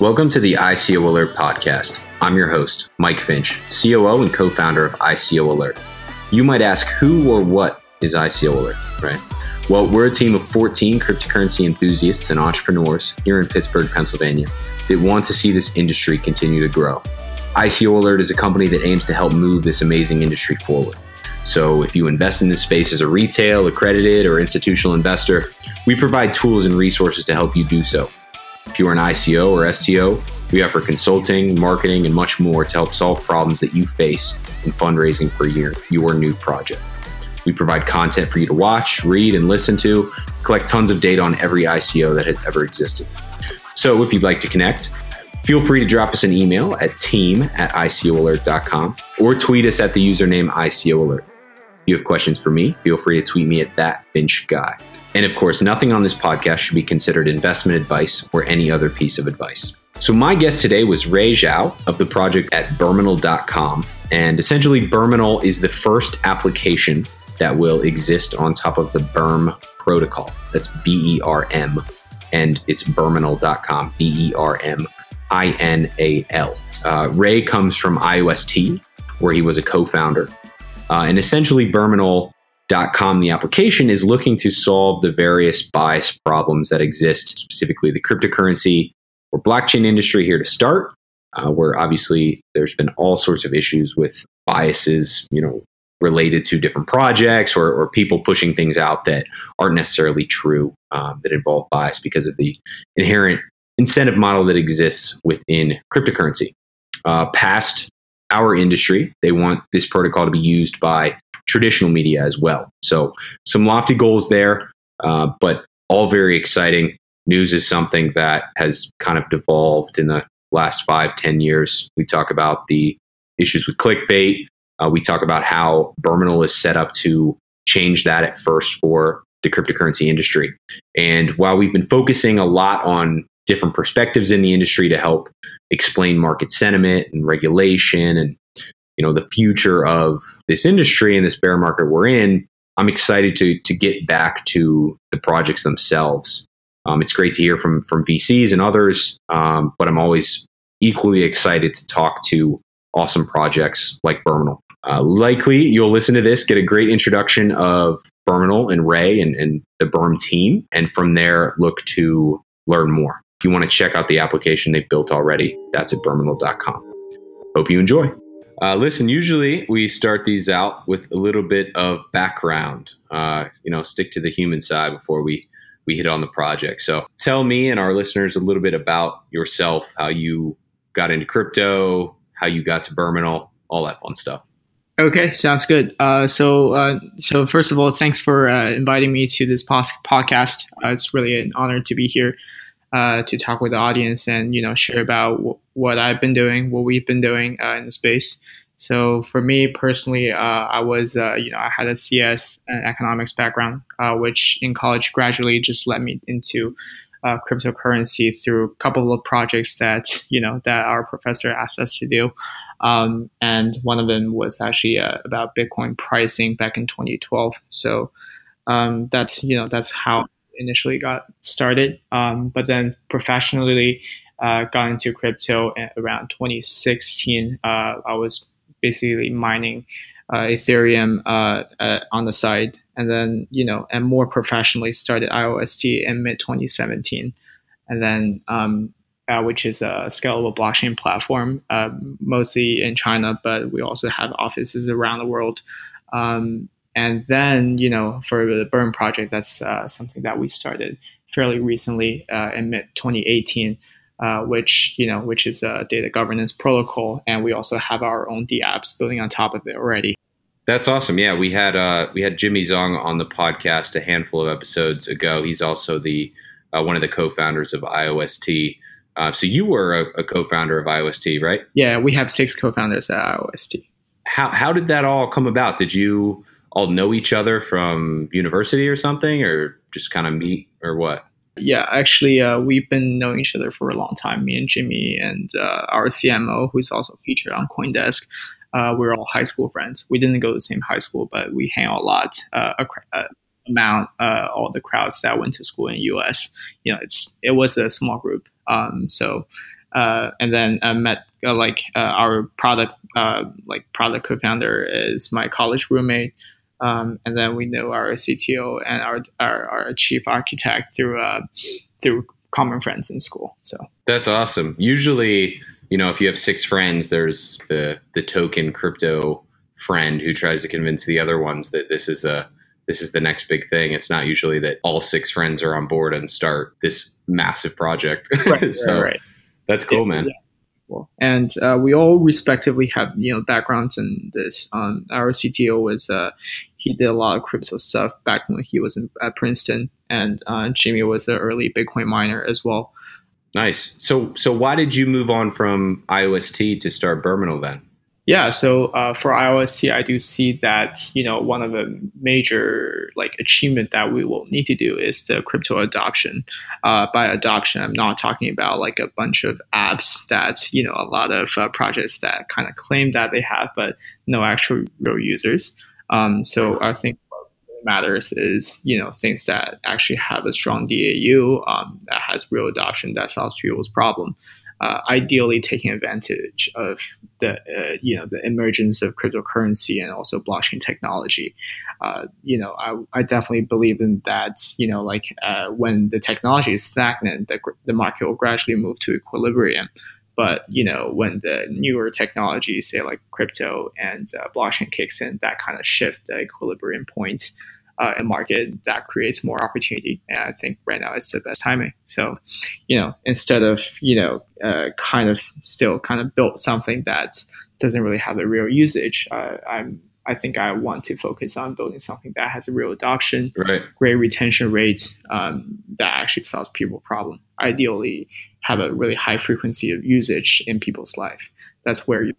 Welcome to the ICO Alert podcast. I'm your host, Mike Finch, COO and co founder of ICO Alert. You might ask who or what is ICO Alert, right? Well, we're a team of 14 cryptocurrency enthusiasts and entrepreneurs here in Pittsburgh, Pennsylvania that want to see this industry continue to grow. ICO Alert is a company that aims to help move this amazing industry forward. So, if you invest in this space as a retail, accredited, or institutional investor, we provide tools and resources to help you do so. You are an ICO or STO, we offer consulting, marketing, and much more to help solve problems that you face in fundraising for your, your new project. We provide content for you to watch, read, and listen to, collect tons of data on every ICO that has ever existed. So if you'd like to connect, feel free to drop us an email at team at ICOalert.com or tweet us at the username ICOalert. You have questions for me, feel free to tweet me at that Finch guy. And of course, nothing on this podcast should be considered investment advice or any other piece of advice. So, my guest today was Ray Xiao of the project at Berminal.com. And essentially, Berminal is the first application that will exist on top of the Berm protocol. That's B E R M. And it's Berminal.com, B E R M I N A L. Uh, Ray comes from IOST, where he was a co founder. Uh, and essentially, Berminal Com, the application is looking to solve the various bias problems that exist, specifically the cryptocurrency or blockchain industry here to start, uh, where obviously there's been all sorts of issues with biases, you know, related to different projects or, or people pushing things out that aren't necessarily true, um, that involve bias because of the inherent incentive model that exists within cryptocurrency. Uh, past our industry, they want this protocol to be used by traditional media as well. So some lofty goals there, uh, but all very exciting. News is something that has kind of devolved in the last five, ten years. We talk about the issues with clickbait. Uh, we talk about how Berminal is set up to change that at first for the cryptocurrency industry. And while we've been focusing a lot on different perspectives in the industry to help explain market sentiment and regulation and you know the future of this industry and this bear market we're in, I'm excited to to get back to the projects themselves. Um, it's great to hear from from VCs and others, um, but I'm always equally excited to talk to awesome projects like Berminal. Uh, likely, you'll listen to this, get a great introduction of Berminal and Ray and, and the Berm team, and from there, look to learn more. If you want to check out the application they've built already, that's at berminal.com. Hope you enjoy. Uh, listen, usually we start these out with a little bit of background. Uh, you know, stick to the human side before we we hit on the project. So, tell me and our listeners a little bit about yourself, how you got into crypto, how you got to Berminal, all that fun stuff. Okay, sounds good. Uh, so, uh, so first of all, thanks for uh, inviting me to this pos- podcast. Uh, it's really an honor to be here uh, to talk with the audience and you know share about w- what I've been doing, what we've been doing uh, in the space. So for me personally, uh, I was uh, you know I had a CS and economics background, uh, which in college gradually just led me into uh, cryptocurrency through a couple of projects that you know that our professor asked us to do. Um, and one of them was actually about Bitcoin pricing back in 2012. So um, that's you know that's how initially got started. Um, but then professionally uh, got into crypto around 2016. Uh, I was basically mining uh, Ethereum uh, uh, on the side, and then you know, and more professionally started IOST in mid 2017, and then um, which is a scalable blockchain platform, mostly in China, but we also have offices around the world. Um, and then, you know, for the Berm project, that's uh, something that we started fairly recently uh, in mid 2018, uh, which you know, which is a data governance protocol, and we also have our own DApps building on top of it already. That's awesome. Yeah, we had uh, we had Jimmy Zhong on the podcast a handful of episodes ago. He's also the uh, one of the co-founders of IOST. Uh, so you were a, a, co-founder of IOST, right? Yeah, we have six co-founders at IOST. How how did that all come about? Did you all know each other from university or something, or just kind of meet, or what? Yeah, actually, uh, we've been knowing each other for a long time. Me and Jimmy and uh, our CMO, who's also featured on CoinDesk, uh, we're all high school friends. We didn't go to the same high school, but we hang out a lot. Uh, a, amount uh, all the crowds that went to school in US. You know, it's it was a small group. Um, so uh, and then I met uh, like uh, our product uh, like product co-founder is my college roommate. Um, and then we know our CTO and our our, our chief architect through uh, through common friends in school. So that's awesome. Usually, you know, if you have six friends, there's the the token crypto friend who tries to convince the other ones that this is a this is the next big thing. It's not usually that all six friends are on board and start this massive project. Right, so right, right. that's cool, yeah, man. Yeah. And uh, we all respectively have you know backgrounds in this. Um, our CTO was uh, he did a lot of crypto stuff back when he was in, at Princeton, and uh, Jimmy was an early Bitcoin miner as well. Nice. So so why did you move on from IOST to start Berminal then? Yeah, so uh, for IOST, I do see that you know one of the major like achievement that we will need to do is the crypto adoption. Uh, by adoption, I'm not talking about like a bunch of apps that you know a lot of uh, projects that kind of claim that they have, but no actual real users. Um, so I think what matters is you know things that actually have a strong DAU um, that has real adoption that solves people's problem uh, ideally taking advantage of the uh, you know the emergence of cryptocurrency and also blockchain technology. Uh, you know, I, I definitely believe in that. You know, like uh, when the technology is stagnant, the, the market will gradually move to equilibrium. But you know, when the newer technologies, say like crypto and uh, blockchain, kicks in, that kind of shift the equilibrium point uh, a market that creates more opportunity. And I think right now it's the best timing. So, you know, instead of, you know, uh, kind of still kind of build something that doesn't really have a real usage, uh, I'm, I think I want to focus on building something that has a real adoption, right. great retention rate um, that actually solves people problem. Ideally, have a really high frequency of usage in people's life. That's where you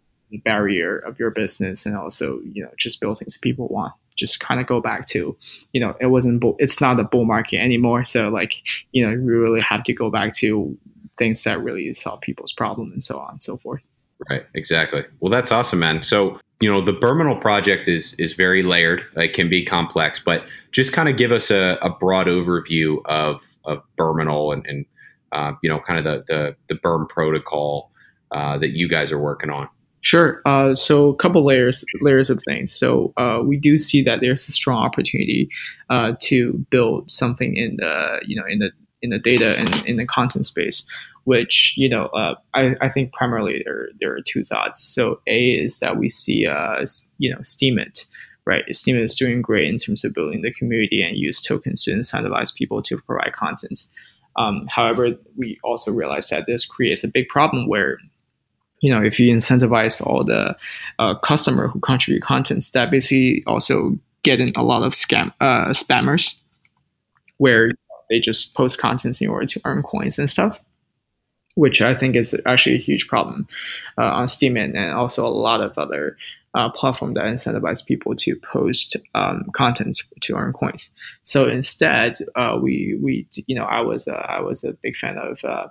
barrier of your business and also you know just build things people want just kind of go back to, you know, it wasn't, bull, it's not a bull market anymore. So like, you know, you really have to go back to things that really solve people's problem and so on and so forth. Right. Exactly. Well, that's awesome, man. So, you know, the Berminal project is is very layered. It can be complex, but just kind of give us a, a broad overview of of Berminal and, and uh, you know, kind of the the, the Berm protocol uh, that you guys are working on. Sure. Uh, so a couple layers layers of things. So uh, we do see that there's a strong opportunity uh, to build something in the you know in the in the data and in the content space, which you know uh, I, I think primarily there there are two thoughts. So a is that we see uh, you know Steemit. Right, Steemit is doing great in terms of building the community and use tokens to incentivize people to provide content. Um, however, we also realize that this creates a big problem where you know, if you incentivize all the uh, customer who contribute contents, that basically also getting a lot of scam uh, spammers, where they just post contents in order to earn coins and stuff, which I think is actually a huge problem uh, on Steem and, and, also a lot of other uh, platform that incentivize people to post um, contents to earn coins. So instead, uh, we we you know I was I was a big fan of uh,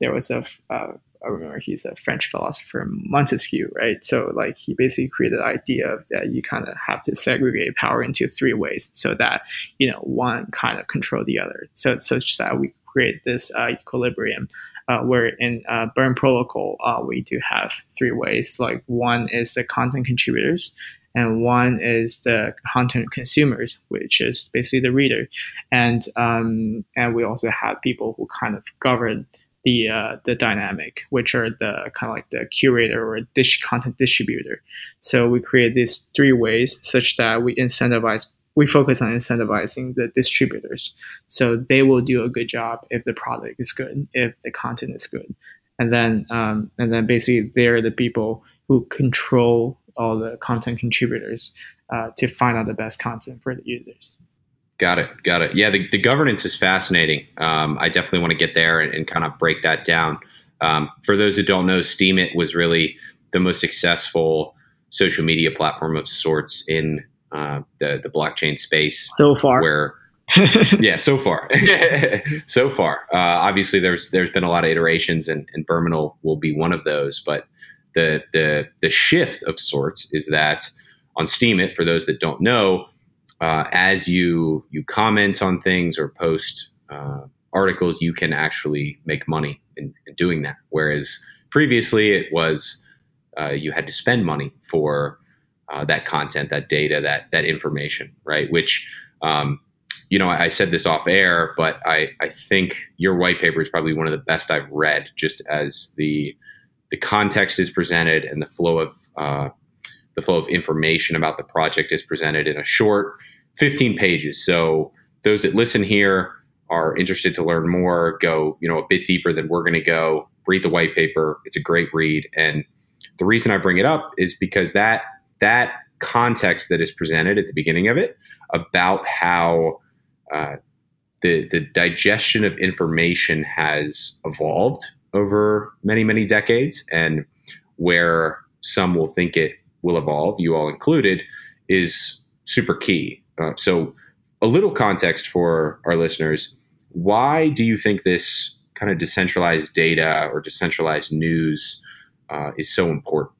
there was a uh, I remember he's a French philosopher, Montesquieu, right? So like he basically created the idea of that you kind of have to segregate power into three ways, so that you know one kind of control the other, so such that we create this uh, equilibrium. Uh, where in uh, Berm Protocol uh, we do have three ways. Like one is the content contributors, and one is the content consumers, which is basically the reader, and um, and we also have people who kind of govern the uh, the dynamic, which are the kind of like the curator or dish content distributor. So we create these three ways such that we incentivize we focus on incentivizing the distributors. So they will do a good job if the product is good, if the content is good, and then um, and then basically they're the people who control all the content contributors uh, to find out the best content for the users. Got it. Got it. Yeah, the, the governance is fascinating. Um, I definitely want to get there and, and kind of break that down. Um, for those who don't know, Steemit was really the most successful social media platform of sorts in uh, the the blockchain space so far. Where yeah, so far, so far. Uh, obviously, there's there's been a lot of iterations, and, and Berminal will be one of those. But the the the shift of sorts is that on Steemit for those that don't know, uh, as you you comment on things or post uh, articles, you can actually make money in, in doing that. Whereas previously, it was uh, you had to spend money for uh, that content, that data, that that information, right? Which um, you know, I said this off air, but I, I think your white paper is probably one of the best I've read, just as the the context is presented and the flow of uh, the flow of information about the project is presented in a short 15 pages. So those that listen here are interested to learn more, go you know a bit deeper than we're going to go. Read the white paper; it's a great read. And the reason I bring it up is because that that context that is presented at the beginning of it about how uh, the the digestion of information has evolved over many many decades, and where some will think it will evolve, you all included, is super key. Uh, so, a little context for our listeners: Why do you think this kind of decentralized data or decentralized news uh, is so important?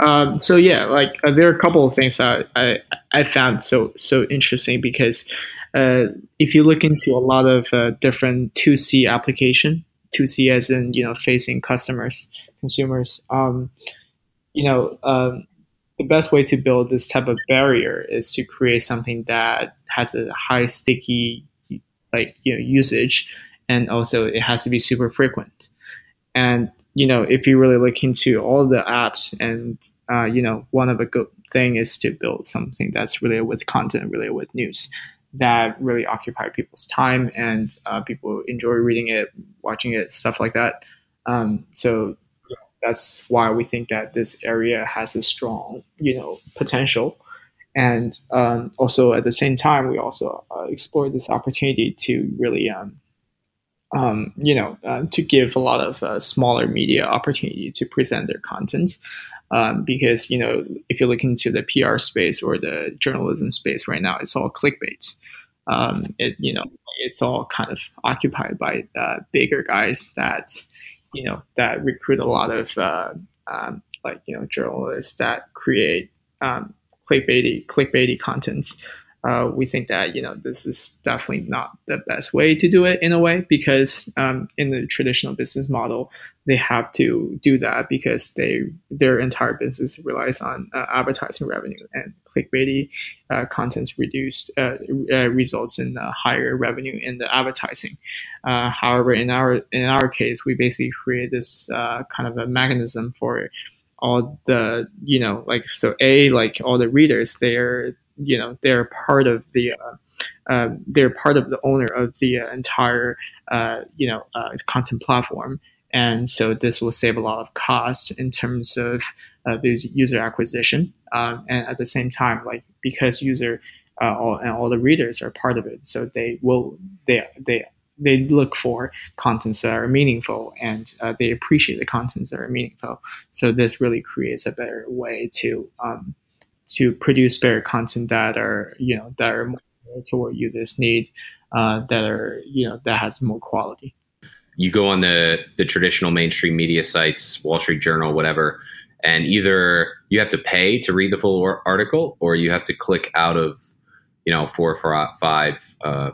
Um, so yeah, like uh, there are a couple of things that I I found so so interesting because uh, if you look into a lot of uh, different 2C application, 2C as in you know facing customers, consumers, um, you know um, the best way to build this type of barrier is to create something that has a high sticky like you know usage, and also it has to be super frequent. And you know if you really look into all the apps, and uh, you know one of the good thing is to build something that's related with content, related with news that really occupy people's time and uh, people enjoy reading it, watching it, stuff like that. Um, so that's why we think that this area has a strong, you know, potential. And um, also at the same time, we also uh, explore this opportunity to really, um, um, you know, uh, to give a lot of uh, smaller media opportunity to present their content um, because you know if you look into the PR space or the journalism space right now, it's all clickbait. Um, it you know it's all kind of occupied by uh, bigger guys that you know that recruit a lot of uh, um, like you know journalists that create um, clickbaity clickbaity contents uh, we think that you know this is definitely not the best way to do it in a way because um, in the traditional business model they have to do that because they their entire business relies on uh, advertising revenue and clickbaity uh, contents reduced uh, uh, results in higher revenue in the advertising. Uh, however, in our in our case, we basically create this kind of a mechanism for all the you know like so a like all the readers they're you know they're part of the uh, uh, they're part of the owner of the uh, entire uh, you know uh, content platform, and so this will save a lot of costs in terms of uh, the user acquisition, um, and at the same time, like because user all, and all the readers are part of it, so they will they they they look for contents that are meaningful and uh, they appreciate the contents that are meaningful. So this really creates a better way to um, to produce better content that are you know that are more to what users need uh, that are you know that has more quality. You go on the the traditional mainstream media sites wall street journal whatever and either you have to pay to read the full article or you have to click out of you know four or five uh,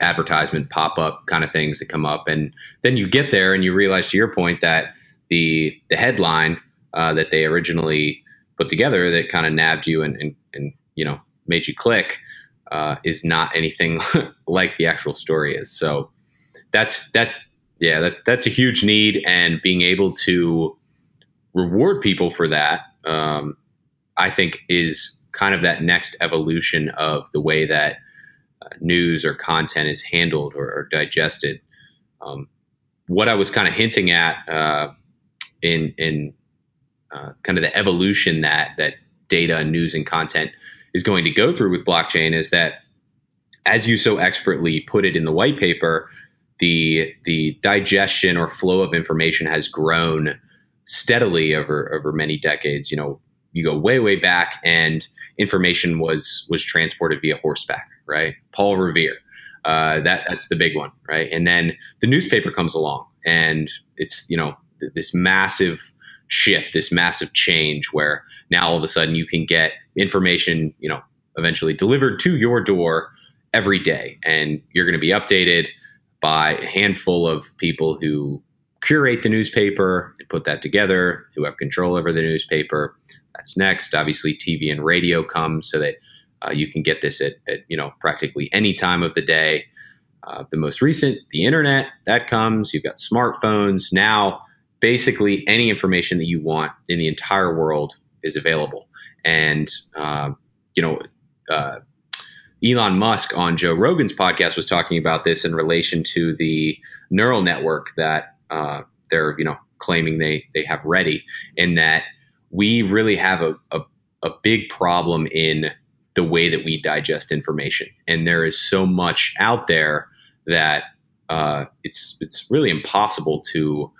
advertisement pop-up kind of things that come up. And then you get there and you realize to your point that the the headline uh, that they originally put together that kind of nabbed you and, and, and you know made you click uh, is not anything like the actual story is. So that's that. Yeah, that's that's a huge need, and being able to reward people for that, um, I think, is kind of that next evolution of the way that uh, news or content is handled or, or digested. Um, what I was kind of hinting at uh, in in uh, kind of the evolution that that data and news and content is going to go through with blockchain is that as you so expertly put it in the white paper the the digestion or flow of information has grown steadily over over many decades. You know you go way way back and information was was transported via horseback right? Paul revere uh, that that's the big one right? And then the newspaper comes along and it's you know th- this massive shift, this massive change where now all of a sudden you can get information, you know, eventually delivered to your door every day and you're going to be updated by a handful of people who curate the newspaper and put that together, who have control over the newspaper. That's next. Obviously, TV and radio come so that uh, you can get this at, at, you know practically any time of the day. Uh, the most recent, the internet, that comes. You've got smartphones now. Basically, any information that you want in the entire world is available. And uh, you know, uh, Elon Musk on Joe Rogan's podcast was talking about this in relation to the neural network that uh, they're you know claiming they they have ready, in that we really have a, a, a big problem in the way that we digest information, and there is so much out there that uh, it's it's really impossible to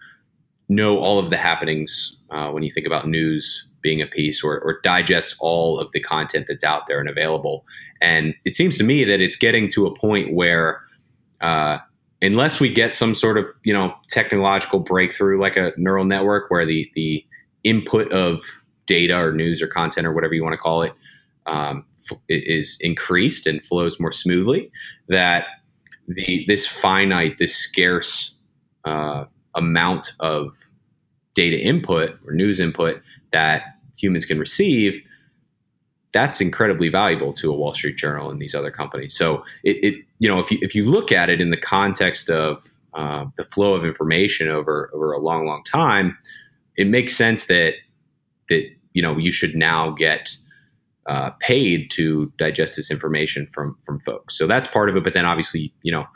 know all of the happenings uh, when you think about news being a piece or, or digest all of the content that's out there and available. And it seems to me that it's getting to a point where, uh, unless we get some sort of you know technological breakthrough like a neural network where the the input of data or news or content or whatever you want to call it um, f- is increased and flows more smoothly, that the this finite, this scarce uh, amount of data input or news input that humans can receive, that's incredibly valuable to a Wall Street Journal and these other companies. So it, it you know, if you if you look at it in the context of uh, the flow of information over over a long, long time, it makes sense that that you know you should now get uh, paid to digest this information from from folks. So that's part of it. But then obviously, you know,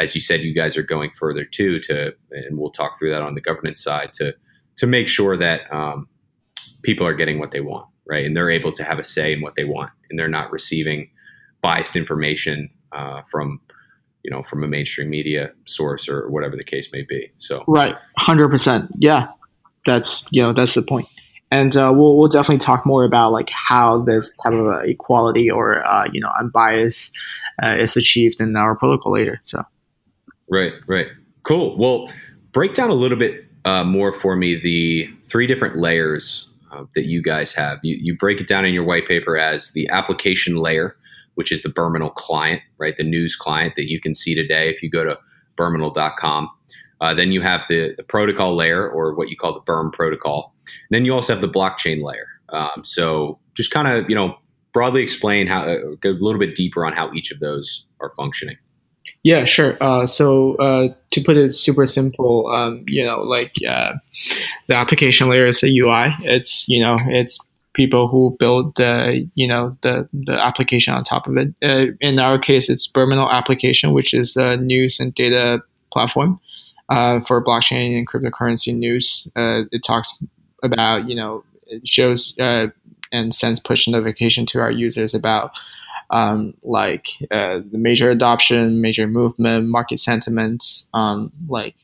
as you said, you guys are going further too to, and we'll talk through that on the governance side to to make sure that um, people are getting what they want, right? And they're able to have a say in what they want, and they're not receiving biased information uh, from you know from a mainstream media source or whatever the case may be. So right, hundred percent, yeah, that's you know that's the point. And uh, we'll, we'll definitely talk more about like how this type of uh, equality or uh, you know unbiased uh, is achieved in our protocol later. So right, right, cool. Well, break down a little bit uh, more for me the three different layers uh, that you guys have. You, you break it down in your white paper as the application layer, which is the Berminal client, right? The news client that you can see today if you go to berminal.com. Uh, then you have the, the protocol layer, or what you call the Berm protocol. And then you also have the blockchain layer. Um, so just kind of, you know, broadly explain how, uh, go a little bit deeper on how each of those are functioning. Yeah, sure. Uh, so uh, to put it super simple, um, you know, like uh, the application layer is a UI. It's you know, it's people who build the you know the the application on top of it. Uh, in our case, it's Berminal application, which is a news and data platform uh, for blockchain and cryptocurrency news. Uh, it talks about you know it shows and sends push notification to our users about um, like uh, the major adoption, major movement, market sentiments, um, like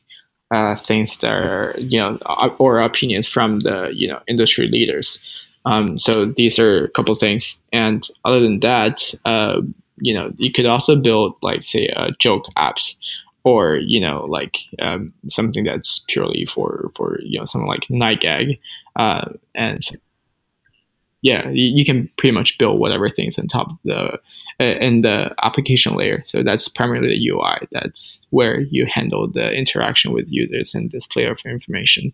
uh, things that are you know or opinions from the you know industry leaders. Um, so these are a couple things, and other than that, uh, you know, you could also build like say uh, joke apps or you know like um, something that's purely for for you know something like 9GAG uh, and yeah, you, can pretty much build whatever things on top of the uh, in the application layer. So that's primarily the UI. That's where you handle the interaction with users and display of information.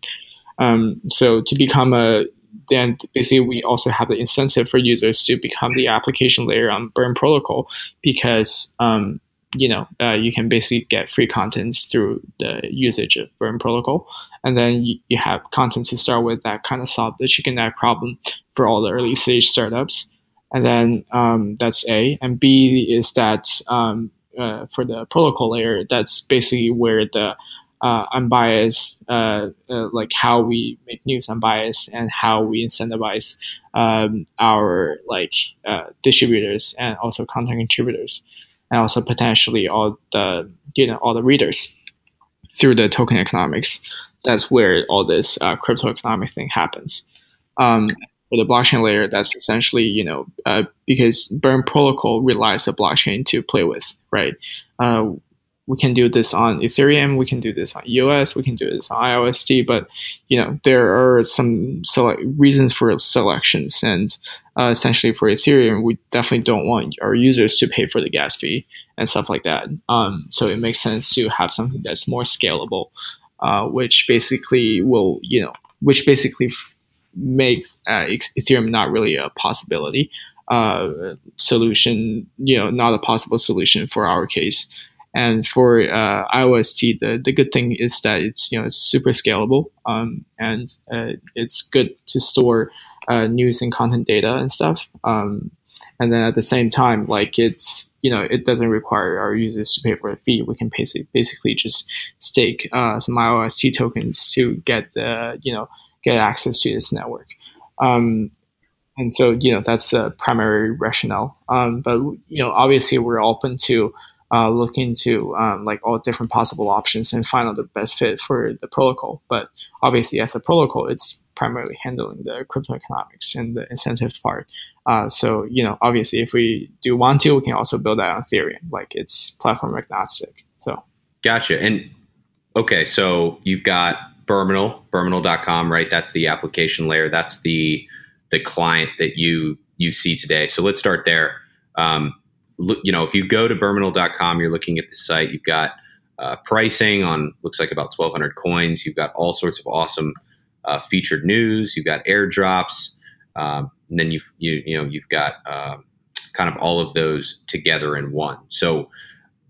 Um, so to become a then basically we also have the incentive for users to become the application layer on Berm protocol because um, you know uh, you can basically get free contents through the usage of Berm protocol and then you, you have content to start with that kind of solve the chicken egg problem for all the early stage startups. And then um, that's A. And B is that um, uh, for the protocol layer, that's basically where the uh, unbiased, uh, uh, like how we make news unbiased and how we incentivize um, our like uh, distributors and also content contributors, and also potentially all the you know all the readers through the token economics. That's where all this uh, crypto economic thing happens. Um, for the blockchain layer, that's essentially you know uh, because Berm protocol relies on blockchain to play with, right? Uh, we can do this on Ethereum, we can do this on EOS, we can do this on IOST, but you know there are some select reasons for selections, and uh, essentially for Ethereum, we definitely don't want our users to pay for the gas fee and stuff like that. Um, so it makes sense to have something that's more scalable, uh, which basically will you know which basically makes uh, Ethereum not really a possibility uh, solution, you know, not a possible solution for our case. And for uh, IOST, the, the good thing is that it's you know it's super scalable um, and uh, it's good to store uh, news and content data and stuff. Um, and then at the same time, like it's you know it doesn't require our users to pay for a fee. We can basically just stake uh, some IOST tokens to get the you know get access to this network. Um, and so you know that's a primary rationale. Um, but you know obviously we're open to uh, look into um, like all different possible options and find out the best fit for the protocol. But obviously, as a protocol, it's primarily handling the crypto economics and the incentive part. Uh, so you know, obviously, if we do want to, we can also build that on Ethereum. Like it's platform agnostic. So gotcha. And okay, so you've got Berminal, Berminal.com, right? That's the application layer. That's the the client that you you see today. So let's start there. Um, look, you know, if you go to Berminal.com, you're looking at the site. You've got uh, pricing on looks like about 1,200 coins. You've got all sorts of awesome uh, featured news. You've got airdrops, um, and then you've you, you know you've got uh, kind of all of those together in one. So,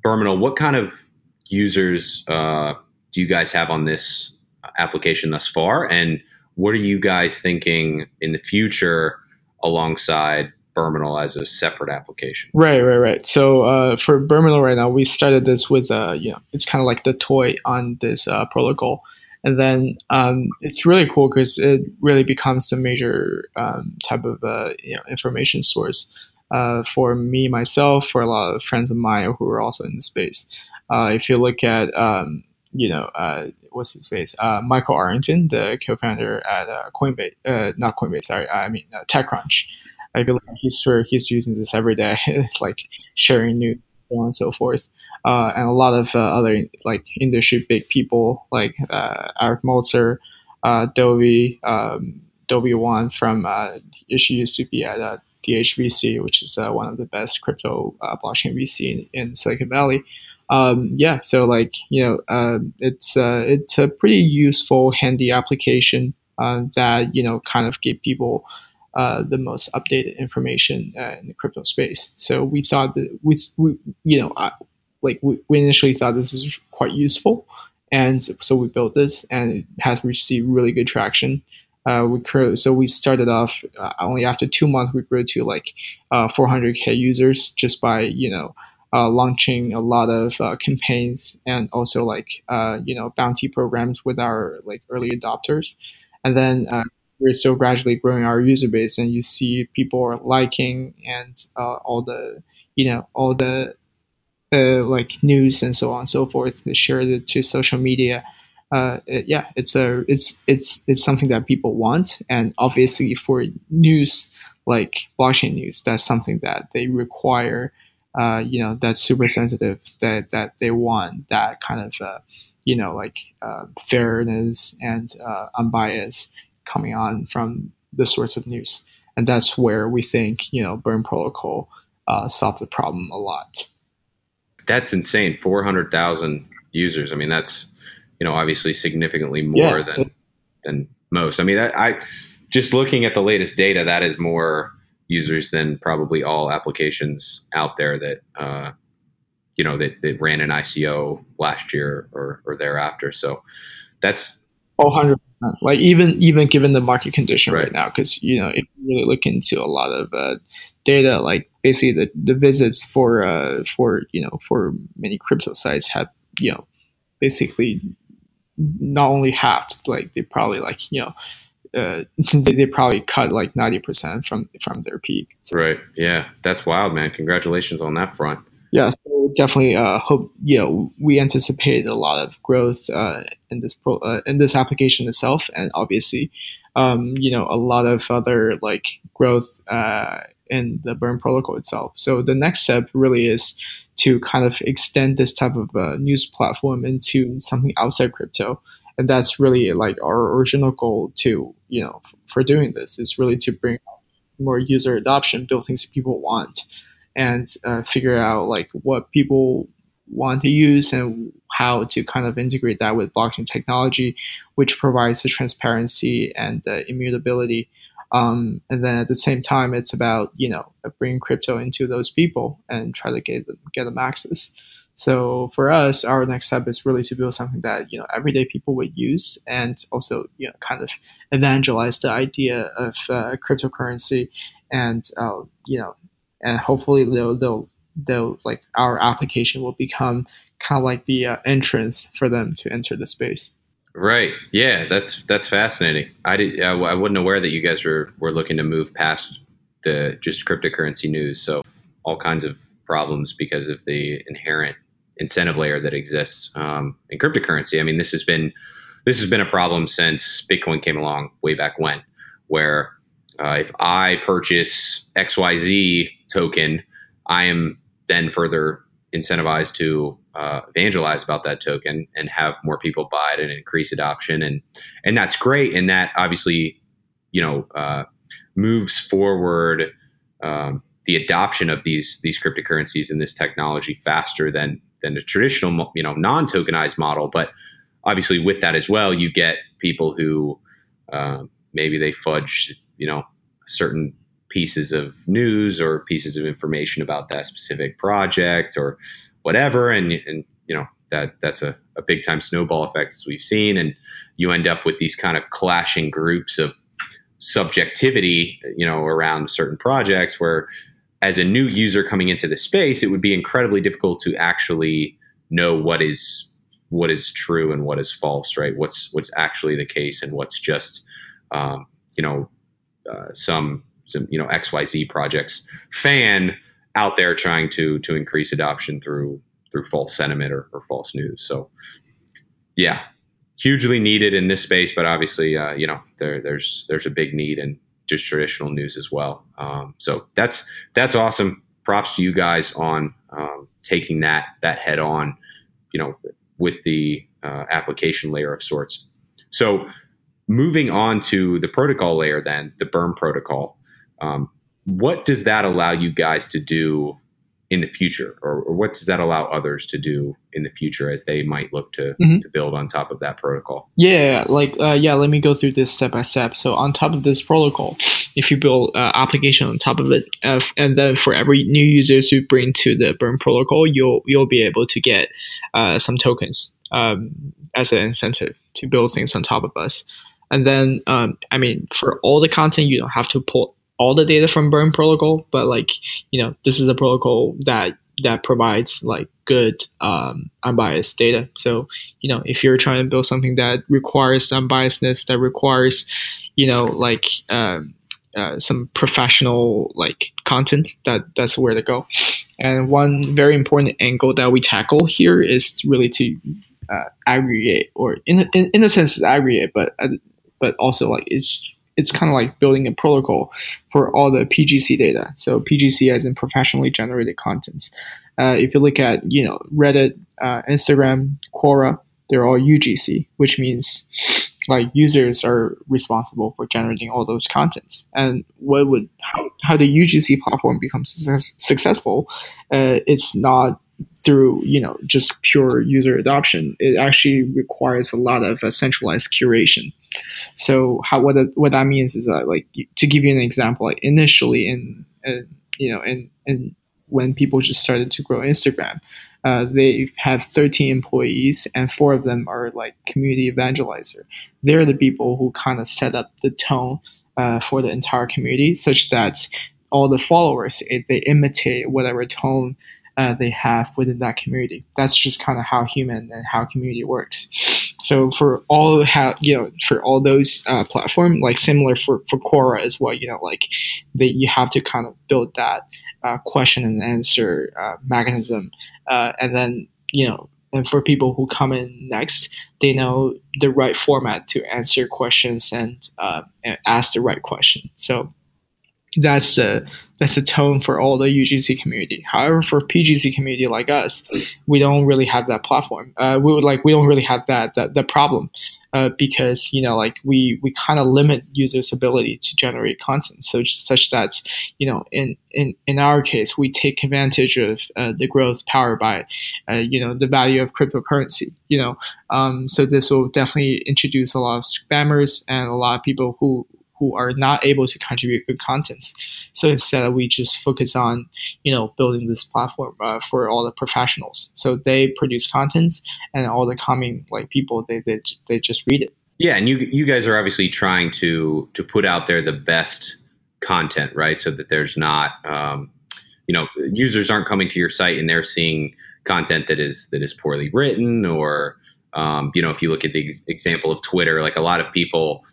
Berminal, what kind of users uh, do you guys have on this application thus far, and what are you guys thinking in the future alongside Berminal as a separate application. Right, right, right. So uh, for Berminal right now, we started this with uh, you know it's kind of like the toy on this uh, protocol, and then um, it's really cool because it really becomes a major um, type of uh, you know information source uh, for me myself, for a lot of friends of mine who are also in the space. Uh, if you look at um, you know uh, what's his face, uh, Michael Arrington, the co-founder at uh, Coinbase, uh, not Coinbase, sorry, I mean TechCrunch. I believe he's sure he's using this every day, like sharing news, so on and so forth. Uh, and a lot of uh, other like industry big people like uh, Eric Meltzer, uh, Dovey, um, Dovey Wan from uh, she used to be at uh, DHVC, which is uh, one of the best crypto blockchain VC in, in Silicon Valley. Um, yeah, so like you know, it's it's a pretty useful, handy application that you know kind of give people uh, the most updated information uh, in the crypto space. So we thought that we, we you know, I, like we, we initially thought this is quite useful, and so we built this, and it has received really good traction. Uh, we so we started off uh, only after two months we grew to like 400k uh, users just by you know uh, launching a lot of uh, campaigns and also like uh, you know bounty programs with our like early adopters. And then we're still gradually growing our user base and you see people are liking and uh, all the you know all the uh, like news and so on and so forth. They share it to social media. Uh, it, yeah it's a it's it's it's something that people want. And obviously for news like blockchain news that's something that they require uh, you know that's super sensitive that that they want that kind of uh, you know like uh, fairness and uh, unbiased coming on from the source of news. And that's where we think, you know, Berm Protocol uh, solved the problem a lot. That's insane. 400,000 users. I mean, that's, you know, obviously significantly more yeah. than, than most. I mean, I, I just looking at the latest data, that is more users than probably all applications out there that, uh, you know, that, that ran an ICO last year or, or thereafter. So that's, Oh, 100 like even even given the market condition right, right now because you know if you really look into a lot of uh, data like basically the, the visits for uh, for you know for many crypto sites have you know basically not only halved like they probably like you know uh, they, they probably cut like 90% from from their peak. So. right. Yeah. That's wild man. Congratulations on that front. Yeah, so definitely uh, hope you know we anticipate a lot of growth uh, in this pro, uh, in this application itself, and obviously, um, you know, a lot of other like growth uh, in the Berm protocol itself. So the next step really is to kind of extend this type of uh, news platform into something outside crypto and that's really like our original goal to you know for doing this is really to bring more user adoption build things people want and uh, figure out like what people want to use and how to kind of integrate that with blockchain technology which provides the transparency and the immutability. Um, and then at the same time it's about you know bringing crypto into those people and try to get them, get them access so for us, our next step is really to build something that you know everyday people would use, and also you know kind of evangelize the idea of uh, cryptocurrency, and uh, you know, and hopefully they'll, they'll they'll like our application will become kind of like the uh, entrance for them to enter the space. Right. Yeah, that's that's fascinating. I did. I, I wasn't aware that you guys were were looking to move past the just cryptocurrency news. So all kinds of problems because of the inherent incentive layer that exists um, in cryptocurrency. I mean, this has been this has been a problem since Bitcoin came along way back when, where uh, if I purchase XYZ token, I am then further incentivized to uh, evangelize about that token and have more people buy it and increase adoption and and that's great and that obviously you know uh, moves forward um, the adoption of these these cryptocurrencies and this technology faster than than a traditional, you know, non-tokenized model. But obviously, with that as well, you get people who uh, maybe they fudge, you know, certain pieces of news or pieces of information about that specific project or whatever, and and you know that that's a, a big time snowball effect as we've seen, and you end up with these kind of clashing groups of subjectivity, you know, around certain projects where as a new user coming into the space, it would be incredibly difficult to actually know what is what is true and what is false, right? What's what's actually the case and what's just um, you know uh, some some you know XYZ projects fan out there trying to to increase adoption through through false sentiment or, or false news. So yeah, hugely needed in this space, but obviously uh, you know there there's there's a big need and just traditional news as well. Um, so that's that's awesome. Props to you guys on um, taking that that head on, you know, with the uh, application layer of sorts. So moving on to the protocol layer, then the Berm protocol. Um, what does that allow you guys to do in the future, or, or, what does that allow others to do in the future as they might look to mm-hmm. to build on top of that protocol? Yeah, like uh, yeah, let me go through this step by step. So on top of this protocol, if you build uh, application on top of it, uh, and then for every new users you bring to the Berm protocol, you'll you'll be able to get uh, some tokens um, as an incentive to build things on top of us. And then, um, I mean, for all the content, you don't have to pull all the data from Berm protocol, but like you know, this is a protocol that that provides like good um, unbiased data. So you know, if you're trying to build something that requires unbiasedness, that requires you know like um, uh, some professional like content, that that's where to go. And one very important angle that we tackle here is really to uh, aggregate, or in, in in a sense, aggregate, but uh, but also like it's it's kind of like building a protocol for all the PGC data. So PGC as in professionally generated contents. Uh, if you look at you know Reddit, uh, Instagram, Quora, they're all UGC, which means like users are responsible for generating all those contents. And what would how, how the UGC platform becomes success, successful? Uh, it's not through you know just pure user adoption. It actually requires a lot of uh, centralized curation. So how what that, what that means is that like to give you an example, like initially in, in you know in in when people just started to grow Instagram, uh, they have 13 employees and four of them are like community evangelizer. They're the people who kind of set up the tone uh, for the entire community, such that all the followers they imitate whatever tone uh, they have within that community. That's just kind of how human and how community works. So for all how you know for all those uh, platform, like similar for for Quora as well, you know, like that you have to kind of build that uh, question and answer uh, mechanism, uh, and then you know. And for people who come in next, they know the right format to answer questions and, uh, and ask the right question. So that's the that's the tone for all the UGC community. However, for PGC community like us, we don't really have that platform. Uh, we would like we don't really have that that, that problem uh, because you know like we we kind of limit users' ability to generate content, so such that you know in in in our case we take advantage of uh, the growth powered by uh, you know the value of cryptocurrency. You know, um, so this will definitely introduce a lot of spammers and a lot of people who who are not able to contribute good content. So instead, we just focus on you know building this platform uh, for all the professionals. So they produce contents, and all the coming like people they they, they just read it. Yeah, and you you guys are obviously trying to to put out there the best content, right? So that there's not um, you know users aren't coming to your site and they're seeing content that is that is poorly written or um, you know if you look at the example of Twitter, like a lot of people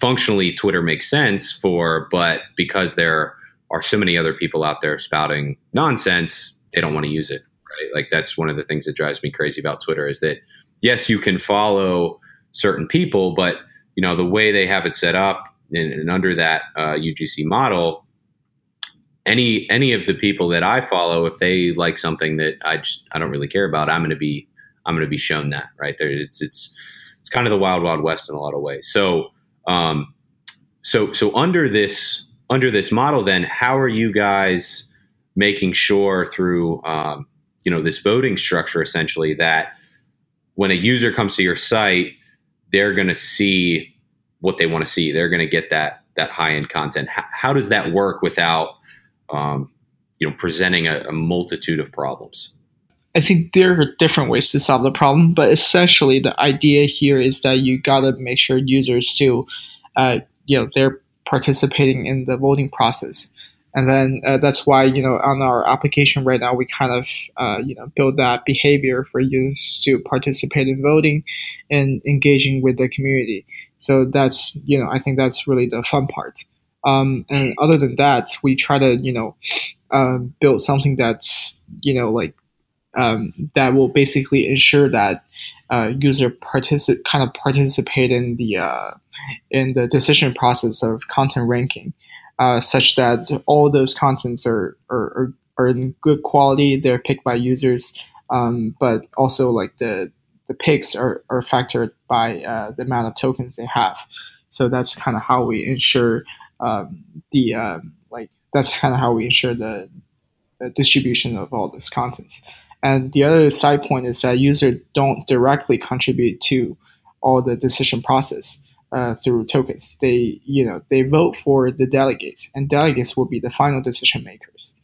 functionally Twitter makes sense for, but because there are so many other people out there spouting nonsense, they don't want to use it. Right. Like that's one of the things that drives me crazy about Twitter is that yes, you can follow certain people, but you know the way they have it set up and, and under that uh, UGC model, any any of the people that I follow, if they like something that I just I don't really care about, I'm going to be I'm going to be shown that right there. It's it's it's kind of the wild wild west in a lot of ways. So um, so so under this under this model, then how are you guys making sure through um, you know this voting structure essentially that when a user comes to your site, they're going to see what they want to see. They're going to get that that high end content. How, how, does that work without um, you know presenting a, a multitude of problems? I think there are different ways to solve the problem, but essentially the idea here is that you gotta make sure users still, uh, you know, they're participating in the voting process, and then uh, that's why you know on our application right now we kind of uh, you know build that behavior for users to participate in voting and engaging with the community. So that's you know I think that's really the fun part. Um, and other than that, we try to you know uh, build something that's you know like um, that will basically ensure that uh, user kind of participate in the uh, in the decision process of content ranking, uh, such that all those contents are, are, are in good quality. They're picked by users, um, but also like the the picks are, are factored by uh, the amount of tokens they have. So that's kind of how we ensure um, the um, like that's kind of how we ensure the, the distribution of all this contents. And the other side point is that users don't directly contribute to all the decision process uh, through tokens. They, you know, they vote for the delegates, and delegates will be the final decision makers.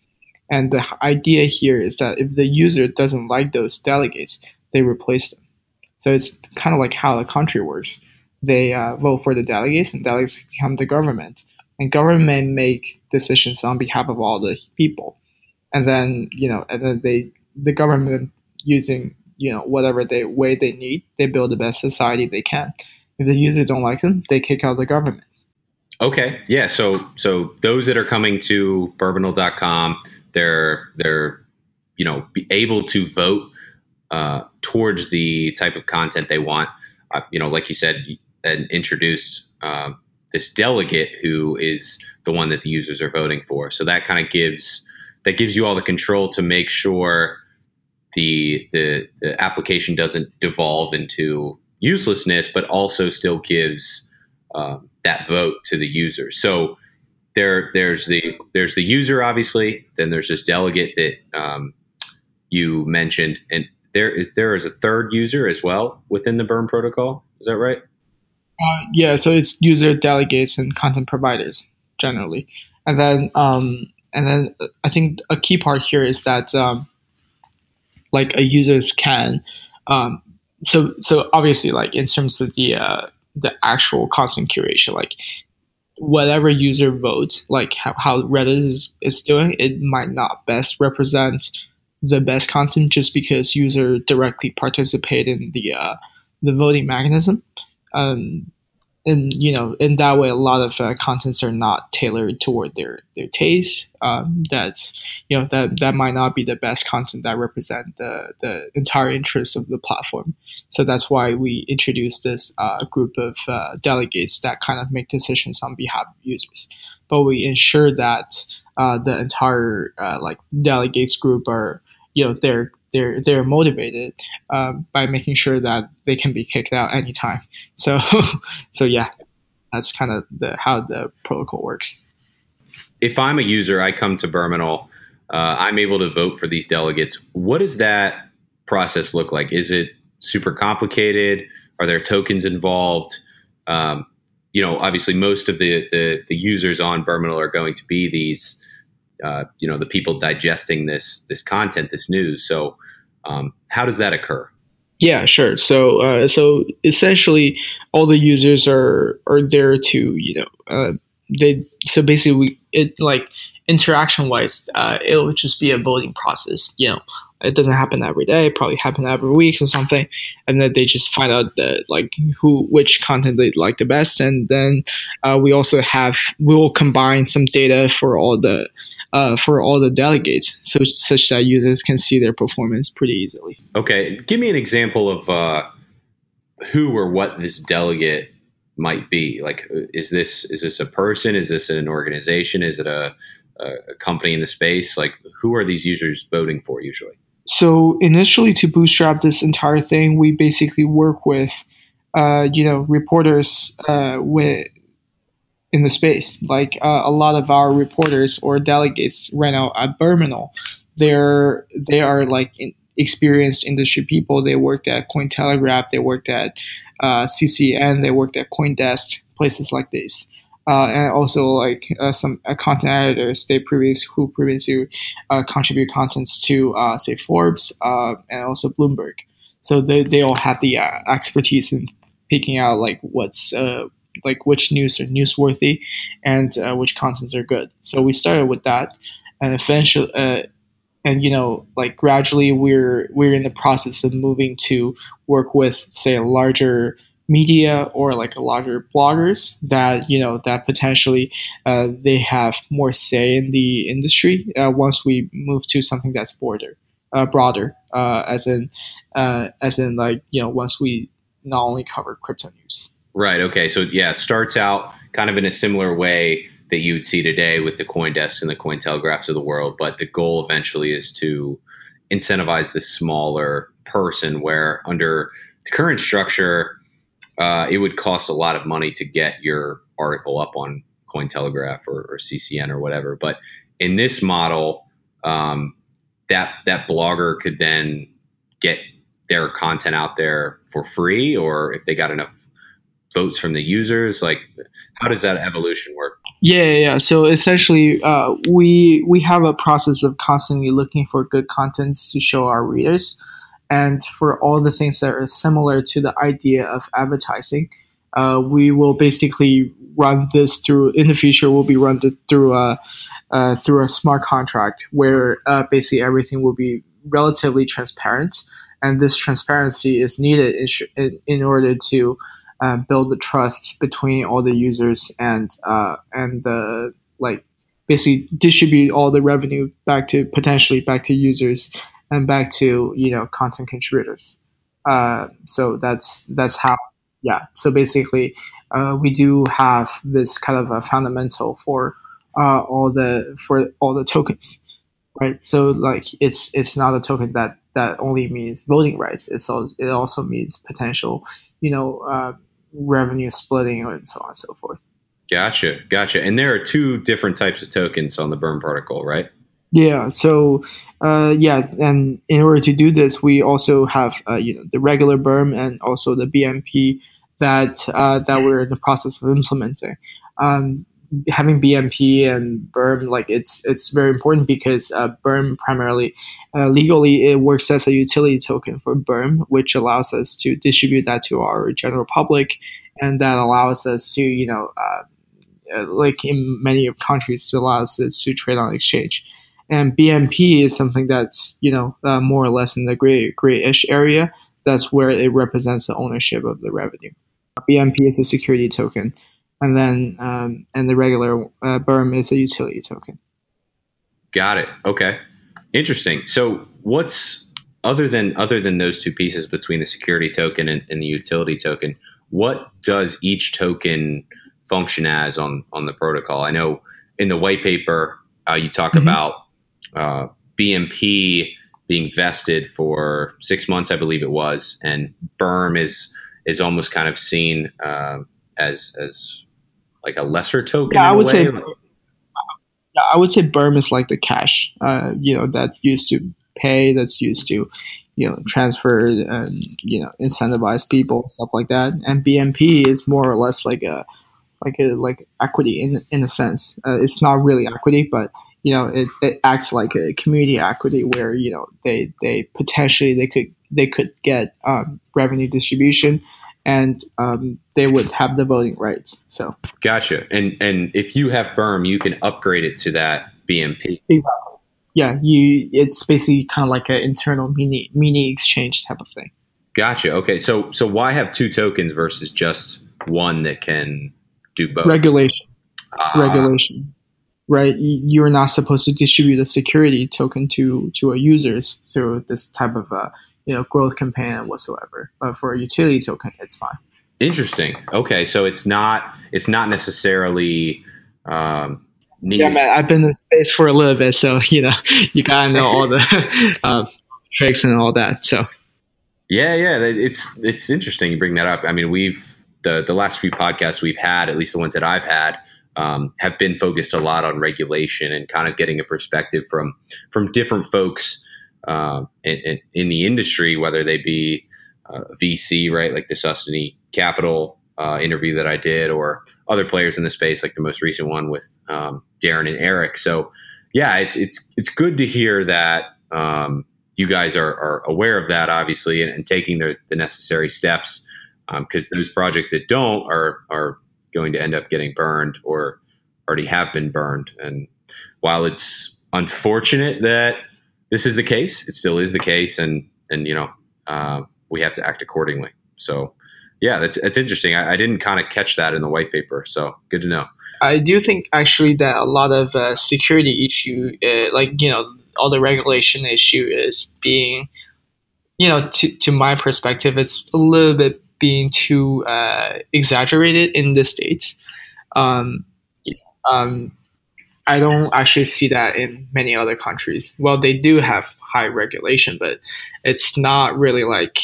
And the idea here is that if the user doesn't like those delegates, they replace them. So it's kind of like how the country works. They uh, vote for the delegates, and delegates become the government, and government make decisions on behalf of all the people. And then, you know, and then they the government using you know whatever they way they need, they build the best society they can. If the users don't like them, they kick out the government. Okay, yeah. So so those that are coming to berminal.com, they're they're you know be able to vote uh, towards the type of content they want. Uh, you know, like you said, and introduced uh, this delegate who is the one that the users are voting for. So that kind of gives that gives you all the control to make sure the, the the application doesn't devolve into uselessness, but also still gives um, that vote to the user. So there there's the there's the user obviously. Then there's this delegate that um, you mentioned, and there is there is a third user as well within the Berm protocol. Is that right? Uh, yeah, so it's user delegates and content providers generally, and then um, and then I think a key part here is that um, like a users can um, so so obviously like in terms of the uh, the actual content curation like whatever user votes like how, how reddit is, is doing it might not best represent the best content just because user directly participate in the uh, the voting mechanism. Um, and you know in that way a lot of uh, contents are not tailored toward their their taste. Um, that's you know that that might not be the best content that represent the the entire interest of the platform. So that's why we introduced this uh, group of uh, delegates that kind of make decisions on behalf of users. But we ensure that uh, the entire uh, like delegates group are you know they're they're they're motivated um, by making sure that they can be kicked out anytime. So so yeah, that's kind of the how the protocol works. If I'm a user, I come to Berminal. Uh, I'm able to vote for these delegates. What does that process look like? Is it super complicated? Are there tokens involved? Um, you know, obviously, most of the, the, the users on Berminal are going to be these uh, you know the people digesting this this content, this news. So, um, how does that occur? Yeah, sure. So, uh, so essentially, all the users are are there to you know uh, they so basically we, it like interaction wise, uh, it'll just be a voting process. You know, it doesn't happen every day. It probably happen every week or something, and then they just find out that like who which content they like the best, and then uh, we also have we will combine some data for all the uh, for all the delegates, so such that users can see their performance pretty easily. Okay, give me an example of uh, who or what this delegate might be. Like, is this is this a person? Is this an organization? Is it a, a company in the space? Like, who are these users voting for usually? So initially, to bootstrap this entire thing, we basically work with, uh, you know, reporters uh, with in the space. Like uh, a lot of our reporters or delegates right now at Berminal, they're they are like in, experienced industry people. They worked at Cointelegraph, they worked at uh, CCN, they worked at CoinDesk, places like this. Uh, and also like uh, some uh, content editors they previous who previously uh, contribute contents to uh, say Forbes uh, and also Bloomberg. So they, they all have the expertise in picking out like what's like which news are newsworthy and uh, which contents are good. So we started with that, and eventually, uh, and you know, like gradually, we're we're in the process of moving to work with, say, a larger media or like a larger bloggers that you know that potentially uh, they have more say in the industry uh, once we move to something that's border uh, broader uh, as in uh, as in like you know once we not only cover crypto news Right. Okay. So yeah, starts out kind of in a similar way that you would see today with the CoinDesk and the Cointelegraphs of the world, but the goal eventually is to incentivize the smaller person. Where under the current structure, uh, it would cost a lot of money to get your article up on Cointelegraph or, or CCN or whatever. But in this model, um, that that blogger could then get their content out there for free, or if they got enough votes from the users? Like, how does that evolution work? Yeah, yeah. So essentially, uh, we we have a process of constantly looking for good contents to show our readers, and for all the things that are similar to the idea of advertising, uh, we will basically run this through. In the future, will be run through a uh, through a smart contract where uh, basically everything will be relatively transparent, and this transparency is needed in, in order to uh, build the trust between all the users and uh, and the like basically distribute all the revenue back to potentially back to users and back to you know content contributors. Uh, so that's that's how yeah. So basically, uh, we do have this kind of a fundamental for uh, all the for all the tokens, right? So like it's it's not a token that that only means voting rights. It's also, it also means potential, you know, uh, revenue splitting and so on and so forth. Gotcha, gotcha. And there are two different types of tokens on the Berm protocol, right? Yeah. So, uh, yeah, and in order to do this, we also have uh, you know the regular Berm and also the BMP that uh, that we're in the process of implementing. Um, having BNB and Berm like it's it's very important because uh, Berm primarily uh, legally it works as a utility token for Berm, which allows us to distribute that to our general public, and that allows us to you know uh, uh like in many countries it allows us to trade on exchange. And BNB is something that's you know uh, more or less in the gray grayish area. That's where it represents the ownership of the revenue. BNP is a security token, and then um, and the regular uh, Berm is a utility token. Got it. Okay, interesting. So what's other than other than those two pieces between the security token and, and the utility token? What does each token function as on on the protocol? I know in the white paper uh, you talk mm-hmm. about uh, BNP being vested for six months, I believe it was, and Berm is is almost kind of seen uh, as as like a lesser token. Yeah, I would say. Yeah, I would say Berm is like the cash, uh, you know, that's used to pay, that's used to, you know, transfer and you know incentivize people, stuff like that. And BNP is more or less like a like a like equity in in a sense. Uh, it's not really equity, but you know it, it acts like a community equity where you know they they potentially they could they could get um, revenue distribution and um, they would have the voting rights so. Gotcha. And and if you have berm you can upgrade it to that BMP. exactly. Yeah you it's basically kind of like an internal mini mini exchange type of thing. Gotcha. Okay so so why have two tokens versus just one that can do both? Regulation. Uh, regulation. Right? You're not supposed to distribute a security token to to a users through this type of uh, you know growth campaign whatsoever. But for a utility token, it's fine. Interesting. Okay, so it's not it's not necessarily. Um, needed. Yeah, man. I've been in space for a little bit, so you know you gotta know all the uh, tricks and all that. So. Yeah, yeah, it's it's interesting you bring that up. I mean, we've the the last few podcasts we've had, at least the ones that I've had, um, have been focused a lot on regulation and kind of getting a perspective from from different folks uh, in, in, in, the industry, whether they be uh, VC, right, like the Sustain Capital uh, interview that I did, or other players in the space, like the most recent one with um, Darren and Eric. So, yeah, it's it's it's good to hear that um, you guys are, are, aware of that, obviously, and, and taking the, the necessary steps because um, those projects that don't are are going to end up getting burned or already have been burned. And while it's unfortunate that this is the case, it still is the case, and and you know uh, we have to act accordingly. So yeah, that's that's interesting. I, I didn't kind of catch that in the white paper, so good to know. I do think actually that a lot of uh, security issue, uh, like you know, all the regulation issue is being, you know, to to my perspective, it's a little bit being too uh, exaggerated in the states. Um, um, I don't actually see that in many other countries. Well, they do have high regulation, but it's not really like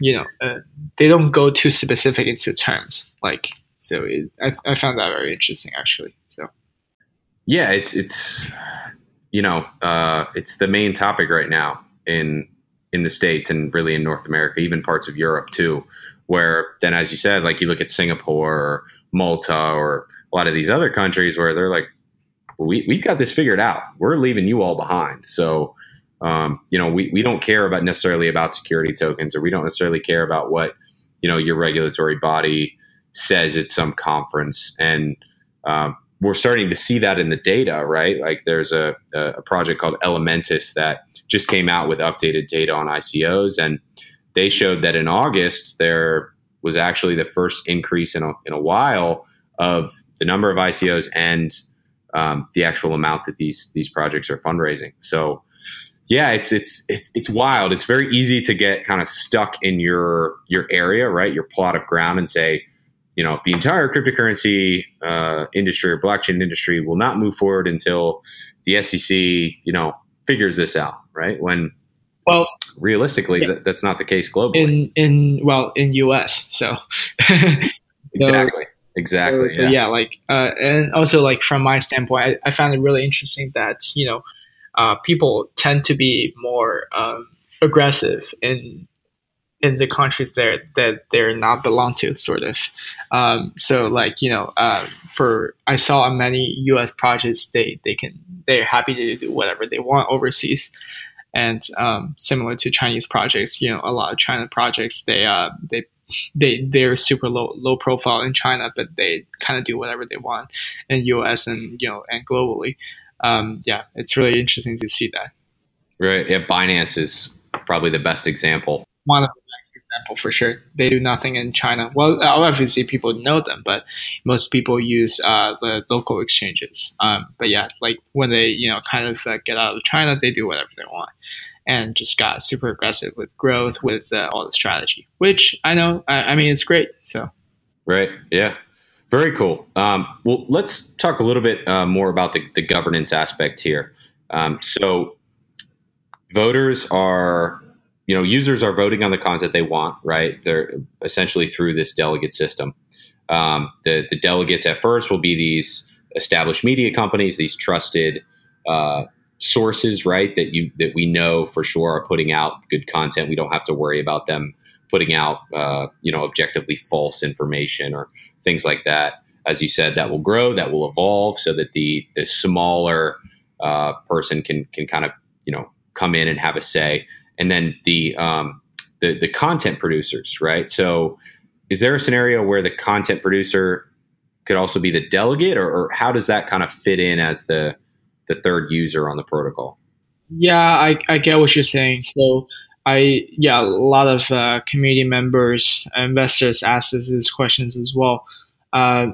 you know uh, they don't go too specific into terms. Like so, it, I, I found that very interesting actually. So yeah, it's it's you know uh, it's the main topic right now in in the states and really in North America, even parts of Europe too. Where then, as you said, like you look at Singapore or Malta or a lot of these other countries where they're like, we we've got this figured out. We're leaving you all behind. So. Um, you know, we, we don't care about necessarily about security tokens, or we don't necessarily care about what you know your regulatory body says at some conference. And um, we're starting to see that in the data, right? Like there's a, a project called Elementus that just came out with updated data on ICOs, and they showed that in August there was actually the first increase in a, in a while of the number of ICOs and um, the actual amount that these these projects are fundraising. So, yeah, it's it's it's it's wild. It's very easy to get kind of stuck in your your area, right? Your plot of ground, and say, you know, the entire cryptocurrency uh, industry or blockchain industry will not move forward until the SEC, you know, figures this out, right? When well, realistically, yeah. that's not the case globally. In in well, in US, so exactly, exactly. So, yeah. yeah, like, uh, and also like from my standpoint, I, I found it really interesting that you know, uh, people tend to be more um, aggressive in in the countries that that they're not belong to, sort of. Um, so like you know, uh, for I saw many U.S. projects, they they can they're happy to do whatever they want overseas, and um, similar to Chinese projects, you know, a lot of China projects they uh, they they they're super low low profile in China, but they kind of do whatever they want in U.S. and you know and globally. Um, yeah, it's really interesting to see that. Right. Yeah, Binance is probably the best example. One of example for sure. They do nothing in China. Well, obviously people know them, but most people use uh, the local exchanges. Um, but yeah, like when they you know kind of uh, get out of China, they do whatever they want, and just got super aggressive with growth with uh, all the strategy, which I know. I, I, mean, it's great. So right, yeah. Very cool. Um, well, let's talk a little bit uh, more about the, the governance aspect here. Um, so, voters are you know, users are voting on the content they want, right? They're essentially through this delegate system. Um, the the delegates at first will be these established media companies, these trusted uh, sources, right? That you that we know for sure are putting out good content. We don't have to worry about them putting out, uh, you know, objectively false information or things like that. As you said, that will grow, that will evolve, so that the the smaller uh, person can can kind of you know come in and have a say and then the um, the the content producers, right? So, is there a scenario where the content producer could also be the delegate, or, or how does that kind of fit in as the the third user on the protocol? Yeah, I, I get what you're saying. So I yeah, a lot of uh, community members, investors ask us these questions as well. Uh,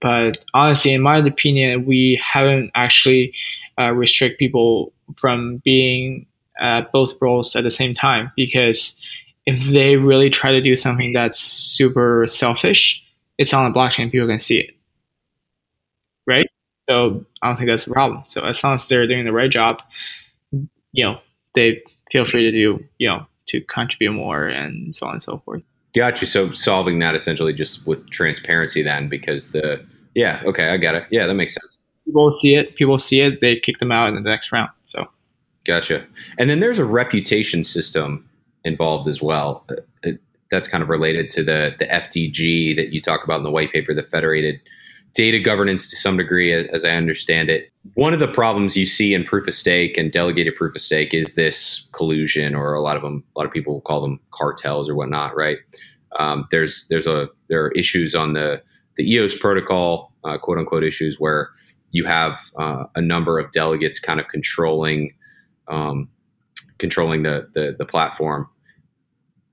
but honestly, in my opinion, we haven't actually uh, restrict people from being at both roles at the same time because if they really try to do something that's super selfish, it's on the blockchain, people can see it. Right? So I don't think that's a problem. So as long as they're doing the right job, you know, they feel free to do, you know, to contribute more and so on and so forth. Gotcha. So solving that essentially just with transparency then because the yeah, okay, I got it. Yeah, that makes sense. People see it, people see it, they kick them out in the next round. So Gotcha. And then there's a reputation system involved as well. Uh, it, that's kind of related to the the FDG that you talk about in the white paper, the federated data governance to some degree, as I understand it. One of the problems you see in proof of stake and delegated proof of stake is this collusion, or a lot of them, a lot of people call them cartels or whatnot, right? Um, there's there's a there are issues on the the EOS protocol, uh, quote unquote issues, where you have uh, a number of delegates kind of controlling um, controlling the, the, the platform.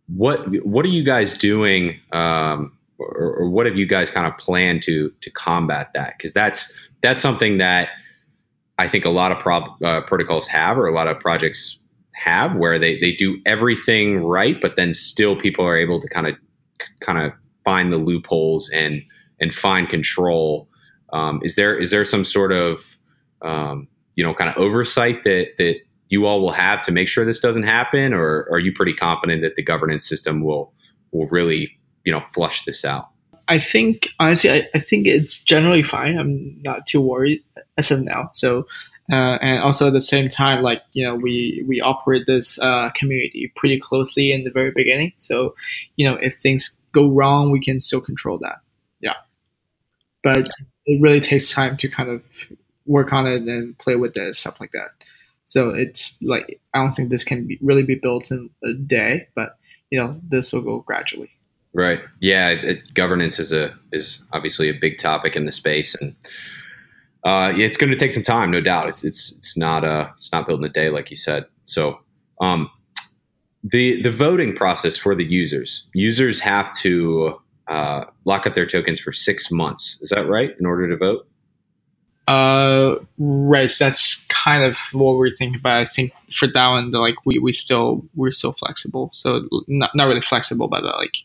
What what are you guys doing, um, or, or, what have you guys kind of planned to to combat that? Because that's that's something that I think a lot of prob- uh, protocols have, or a lot of projects have, where they they do everything right, but then still people are able to kind of kind of find the loopholes and and find control. Um, is there is there some sort of um, you know kind of oversight that that you all will have to make sure this doesn't happen, or are you pretty confident that the governance system will will really you know flush this out? I think honestly, I, I think it's generally fine. I'm not too worried as of now. So, uh, and also at the same time, like you know, we we operate this uh, community pretty closely in the very beginning. So, you know, if things go wrong, we can still control that. Yeah, but it really takes time to kind of work on it and play with it stuff like that. So it's like I don't think this can be, really be built in a day, but you know this will go gradually. Right. Yeah. It, governance is a is obviously a big topic in the space, and uh, it's going to take some time, no doubt. It's it's it's not uh it's not built in a day, like you said. So, um, the the voting process for the users users have to uh, lock up their tokens for six months. Is that right? In order to vote. Uh, right. So that's kind of what we're thinking about. I think for that one, like we, we still we're still flexible. So not not really flexible, but uh, like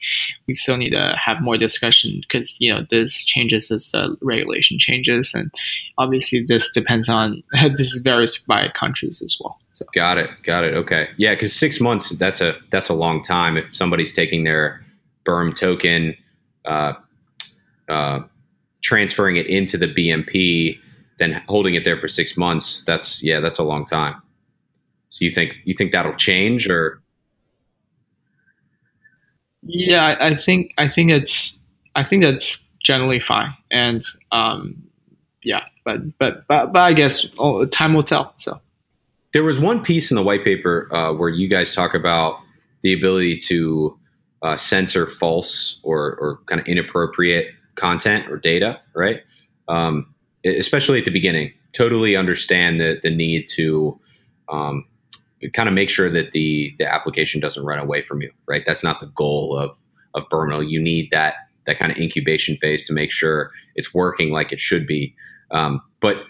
we still need to have more discussion because you know this changes as the regulation changes, and obviously this depends on this varies by countries as well. So. Got it. Got it. Okay. Yeah, because six months that's a that's a long time. If somebody's taking their Berm token. Uh, uh, transferring it into the BMP then holding it there for six months, that's yeah, that's a long time. So you think you think that'll change or? Yeah, I think I think it's I think that's generally fine, and um, yeah, but but but but I guess oh, time will tell. So there was one piece in the white paper uh, where you guys talk about the ability to uh, censor false or or kind of inappropriate content or data, right? Um, especially at the beginning, totally understand the the need to um, kind of make sure that the the application doesn't run away from you, right? That's not the goal of of Berminal. You need that that kind of incubation phase to make sure it's working like it should be. Um, but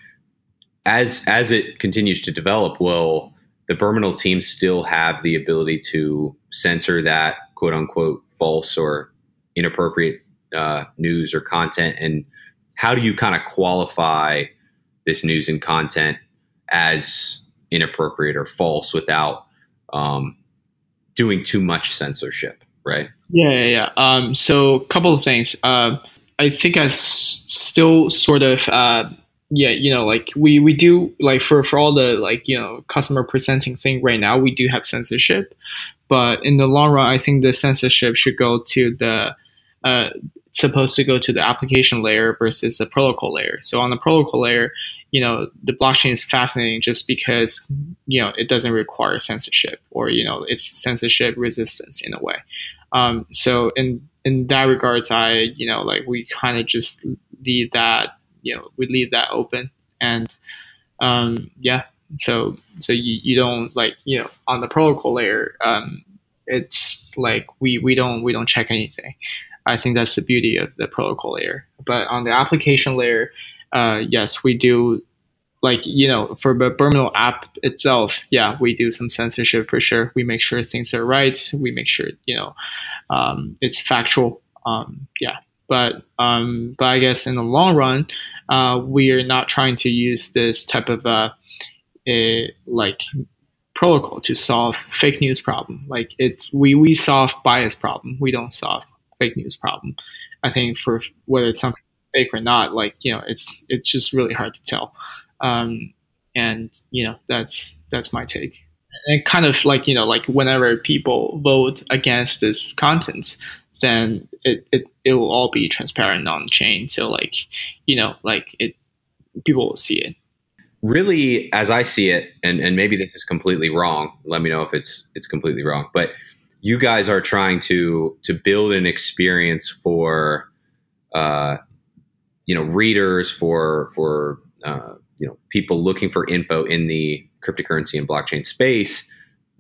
as as it continues to develop, will the Berminal team still have the ability to censor that quote unquote false or inappropriate uh, news or content? And how do you kind of qualify this news and content as inappropriate or false without um, doing too much censorship? Right. Yeah, yeah. yeah. Um, so, a couple of things. Uh, I think I s- still sort of uh, yeah, you know, like we we do like for for all the like you know customer presenting thing right now, we do have censorship, but in the long run, I think the censorship should go to the uh, supposed to go to the application layer versus the protocol layer. So on the protocol layer, you know, the blockchain is fascinating just because you know it doesn't require censorship or you know it's censorship resistance in a way. Um, so in in that regards, I you know like we kind of just leave that you know we leave that open and um, yeah so so you, you don't like you know on the protocol layer um, it's like we we don't we don't check anything i think that's the beauty of the protocol layer but on the application layer uh, yes we do like you know for the Berminal app itself yeah we do some censorship for sure we make sure things are right we make sure you know um, it's factual um, yeah but um, but I guess in the long run, uh, we are not trying to use this type of uh, a, like protocol to solve fake news problem. Like it's we we solve bias problem. We don't solve fake news problem. I think for whether it's something fake or not, like you know, it's it's just really hard to tell. Um, and you know, that's that's my take. And kind of like you know, like whenever people vote against this content, then it, it, it will all be transparent on chain. So like, you know, like it, people will see it. Really, as I see it, and, and maybe this is completely wrong. Let me know if it's it's completely wrong. But you guys are trying to to build an experience for, uh, you know, readers for for uh, you know people looking for info in the cryptocurrency and blockchain space.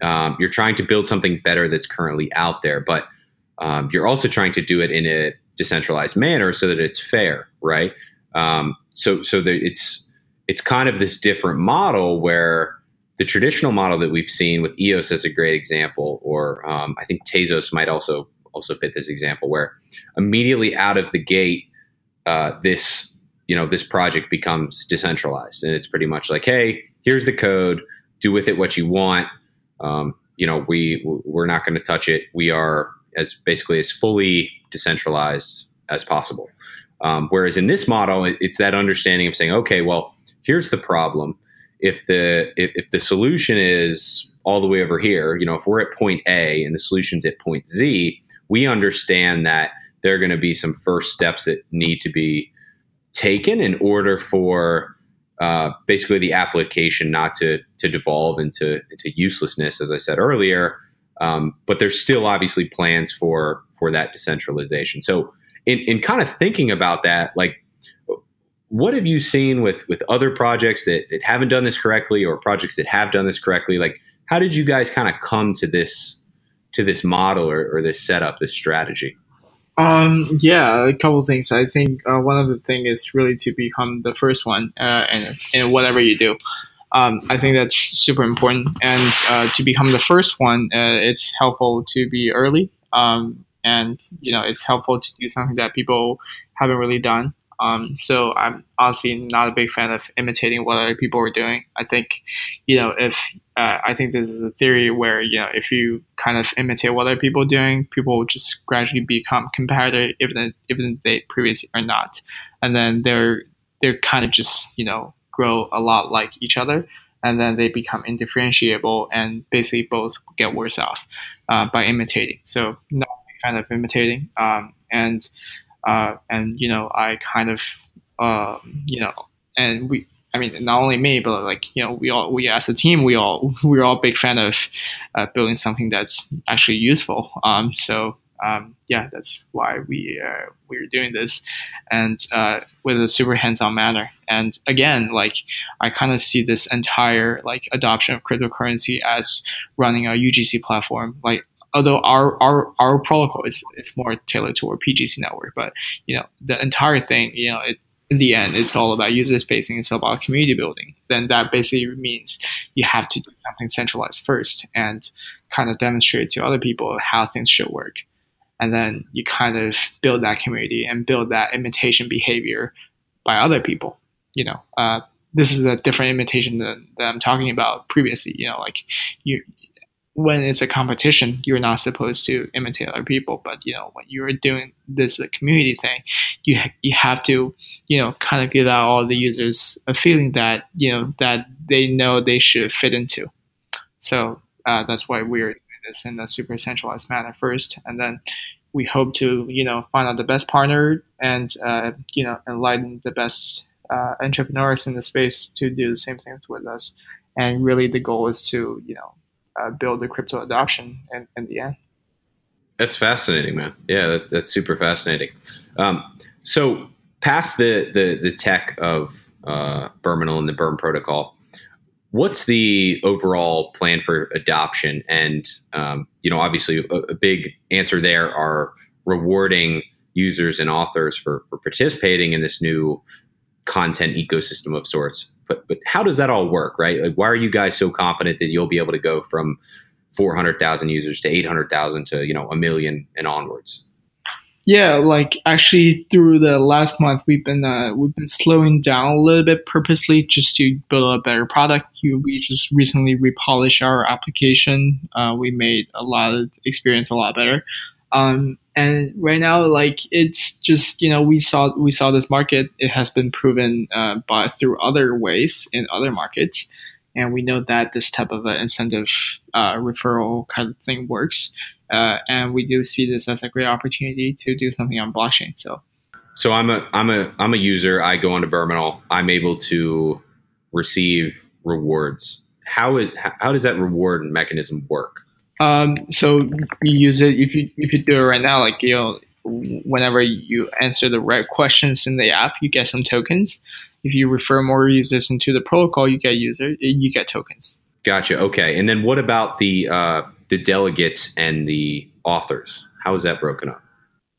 Um, you're trying to build something better that's currently out there, but um, you're also trying to do it in a decentralized manner so that it's fair, right? Um, so so it's it's kind of this different model where the traditional model that we've seen with EOS as a great example, or um, I think Tezos might also also fit this example, where immediately out of the gate, uh, this you know this project becomes decentralized, and it's pretty much like, hey, here's the code, do with it what you want. Um, you know, we we're not going to touch it. We are as basically as fully decentralized as possible. Um, whereas in this model, it, it's that understanding of saying, okay, well, here's the problem. If the if, if the solution is all the way over here, you know, if we're at point A and the solution's at point Z, we understand that there are going to be some first steps that need to be taken in order for uh, basically the application not to to devolve into into uselessness, as I said earlier, um, but there's still obviously plans for for that decentralization. So in, in kind of thinking about that, like what have you seen with with other projects that, that haven't done this correctly or projects that have done this correctly? Like how did you guys kind of come to this to this model or, or this setup, this strategy? Um, yeah, a couple things. I think uh, one of the things is really to become the first one uh, in, in whatever you do. Um, I think that's super important. And uh, to become the first one, uh, it's helpful to be early. Um, and you know, it's helpful to do something that people haven't really done. Um, so I'm honestly not a big fan of imitating what other people are doing. I think, you know, if uh, I think this is a theory where you know if you kind of imitate what other people are doing, people will just gradually become competitive, even even they previously are not, and then they're they're kind of just you know grow a lot like each other, and then they become indifferentiable, and basically both get worse off uh, by imitating. So not kind of imitating, um, and uh, and you know I kind of uh, you know and we I mean, not only me, but like you know, we all we as a team, we all we're all big fan of uh, building something that's actually useful. Um, so um, yeah, that's why we uh, we're doing this, and uh, with a super hands-on manner. And again, like I kind of see this entire like adoption of cryptocurrency as running a UGC platform. Like although our our our protocol is it's more tailored toward PGC network, but you know the entire thing, you know, it, in the end, it's all about user spacing. It's all about community building. Then that basically means you have to do something centralized first and kind of demonstrate to other people how things should work. And then you kind of build that community and build that imitation behavior by other people. You know, uh, this is a different imitation than, that I'm talking about previously. You know, like you when it's a competition, you're not supposed to imitate other people. But you know, when you're doing this community thing, you ha- you have to you know kind of give out all the users a feeling that you know that they know they should fit into. So uh, that's why we're doing this in a super centralized manner first, and then we hope to you know find out the best partner and uh, you know enlighten the best uh, entrepreneurs in the space to do the same things with us. And really, the goal is to you know uh, build the crypto adoption in, in the end. That's fascinating, man. Yeah, that's that's super fascinating. Um, so, past the the the tech of uh, Berminal and the Berm protocol, what's the overall plan for adoption? And um, you know, obviously, a, a, big answer there are rewarding users and authors for for participating in this new content ecosystem of sorts. But but how does that all work, right? Like, why are you guys so confident that you'll be able to go from four hundred thousand users to eight hundred thousand to you know a million and onwards? Yeah, like actually through the last month, we've been uh, we've been slowing down a little bit purposely just to build a better product. We just recently repolished our application. Uh, we made a lot of experience a lot better. Um, and right now like it's just you know we saw we saw this market. It has been proven uh, by through other ways in other markets. And we know that this type of incentive uh, referral kind of thing works. Uh, and we do see this as a great opportunity to do something on blockchain so. So i'm a i'm a i'm a user. I go onto Berminal i'm able to receive rewards. How is how does that reward mechanism work um, so you use it if you if you do it right now, like you know, whenever you answer the right questions in the app, you get some tokens. If you refer more users into the protocol, you get user you get tokens. Gotcha. Okay, and then what about the uh, the delegates and the authors? How is that broken up?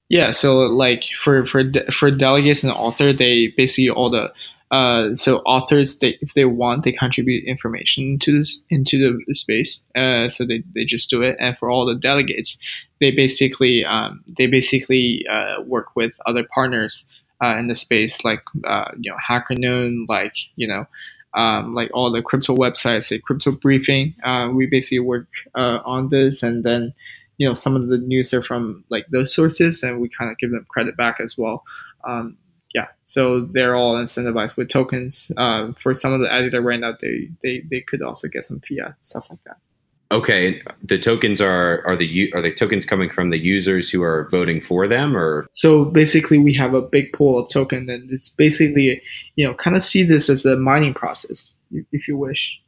Yeah, so like for for for delegates and author, they basically all the uh, so authors, they, if they want, they contribute information to this into the space. Uh, so they, they just do it. And for all the delegates, they basically um, they basically uh, work with other partners uh, in the space, like uh, you know HackerNoon, like you know. Um, like all the crypto websites, like Crypto Briefing, we basically work on this, and then you know some of the news are from like those sources, and we kind of give them credit back as well. Um, yeah, so they're all incentivized with tokens. Um, for some of the editor right now, they, they they could also get some fiat stuff like that. Okay, the tokens are are the are the tokens coming from the users who are voting for them, or so basically we have a big pool of token, and it's basically you know kind of see this as a mining process, if you wish.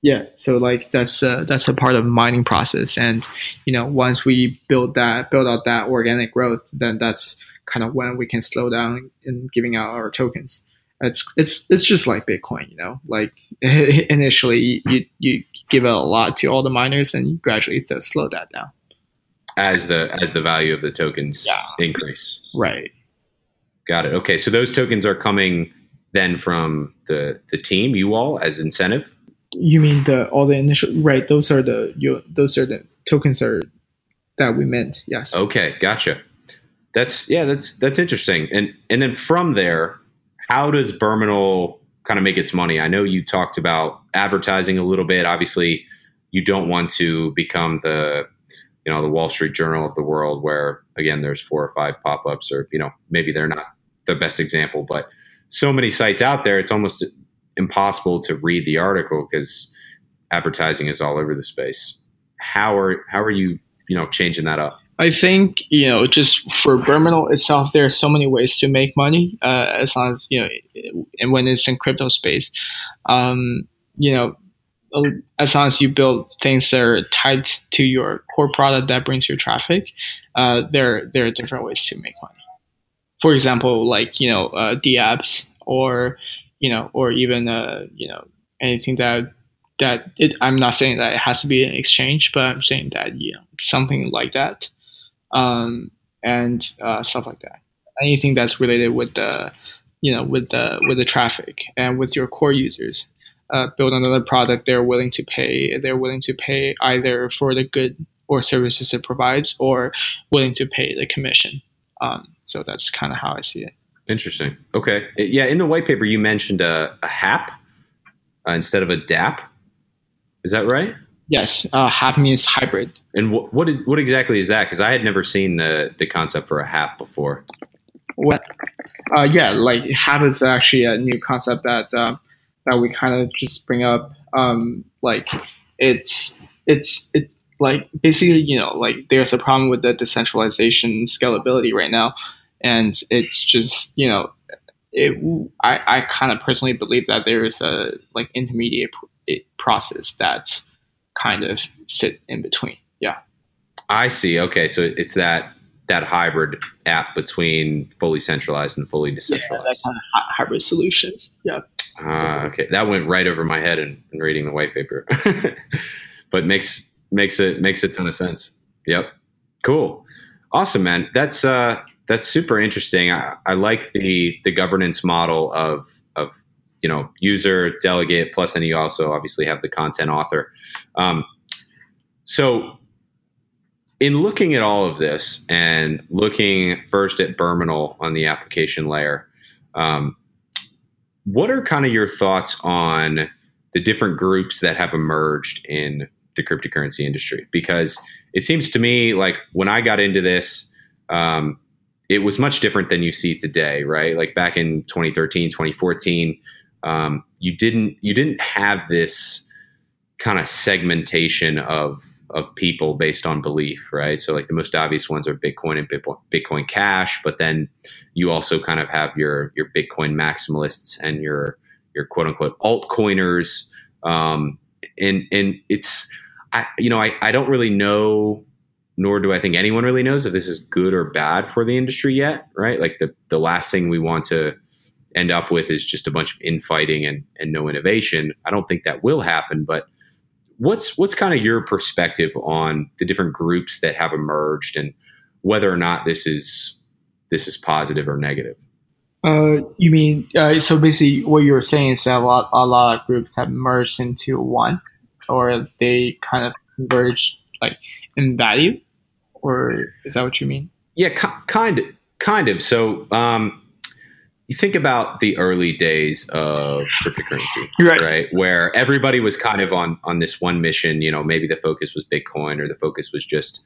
Yeah, so like that's uh, that's a part of mining process, and you know once we build that build out that organic growth, then that's kind of when we can slow down in giving out our tokens. It's it's it's just like Bitcoin, you know. Like initially, you you give out a lot to all the miners, and you gradually slow that down as the as the value of the tokens yeah. increase. Right. Got it. Okay, so those tokens are coming then from the the team, you all, as incentive. You mean the all the initial right? Those are the you those are the tokens are that we meant. Yes. Okay, gotcha that's yeah, that's that's interesting. And and then from there, how does Berminal kind of make its money? I know you talked about advertising a little bit. Obviously, you don't want to become the you know the Wall Street Journal of the world, where again there's four or five pop ups, or you know maybe they're not the best example, but so many sites out there, it's almost impossible to read the article because advertising is all over the space. How are how are you you know changing that up? I think you know just for Berminal itself, there are so many ways to make money uh, as long as you know, and when it's in crypto space, um, you know, as long as you build things that are tied to your core product that brings your traffic, uh, there there are different ways to make money. For example, like you know, uh, apps or you know, or even uh, you know anything that that it, I'm not saying that it has to be an exchange, but I'm saying that you know something like that, um, and uh, stuff like that. Anything that's related with the you know with the with the traffic and with your core users uh, build another product they're willing to pay they're willing to pay either for the good or services it provides or willing to pay the commission. Um, so that's kind of how i see it. Interesting. Okay. Yeah in the white paper you mentioned a, a hap uh, instead of a dap is that right yes uh, hap means hybrid. And wh- what is what exactly is that? Because i had never seen the the concept for a hap before. What uh, yeah like hap is actually a new concept that um, that we kind of just bring up. Um, like it's it's it's like basically you know like there's a problem with the decentralization scalability right now, and it's just you know it, I, I kind of personally believe that there is a like intermediate process that kind of sit in between. Yeah. I see. Okay, so it's that that hybrid app between fully centralized and fully decentralized. Yeah, that kind of hybrid solutions. Yeah. Ah, okay. That went right over my head in, in reading the white paper, but makes makes it makes a ton of sense. Yep. Cool. Awesome, man. That's uh that's super interesting. I, I like the the governance model of of you know user delegate plus then you also obviously have the content author. Um, so in looking at all of this and looking first at Berminal on the application layer, um, what are kind of your thoughts on the different groups that have emerged in the cryptocurrency industry? Because it seems to me like when I got into this, um, it was much different than you see today, right? Like back in 2013, 2014, um, you didn't you didn't have this kind of segmentation of of people based on belief, right? So like the most obvious ones are Bitcoin and Bitcoin Cash, but then you also kind of have your your Bitcoin maximalists and your your quote unquote altcoiners, um, and and it's I you know I I don't really know. Nor do I think anyone really knows if this is good or bad for the industry yet, right? Like the, the last thing we want to end up with is just a bunch of infighting and, and no innovation. I don't think that will happen, but what's what's kind of your perspective on the different groups that have emerged and whether or not this is this is positive or negative? Uh, you mean uh, so? Basically, what you're saying is that a lot a lot of groups have merged into one, or they kind of converge like in value, or is that what you mean? Yeah, kind of, kind of. So, um, you think about the early days of cryptocurrency, right. right? Where everybody was kind of on on this one mission. You know, maybe the focus was Bitcoin or the focus was just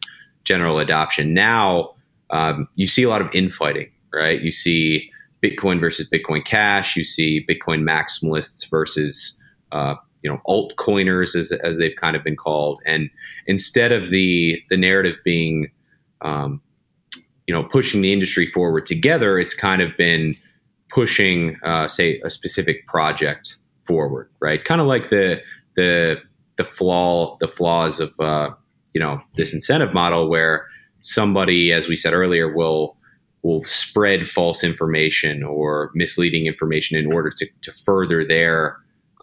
general adoption. Now um, you see a lot of infighting, right? You see Bitcoin versus Bitcoin Cash. You see Bitcoin maximalists versus uh, you know altcoiners, as as they've kind of been called. And instead of the the narrative being um, you know pushing the industry forward together, it's kind of been pushing, uh, say, a specific project forward, right? Kind of like the the the flaw the flaws of uh, you know this incentive model where somebody, as we said earlier, will will spread false information or misleading information in order to, to further their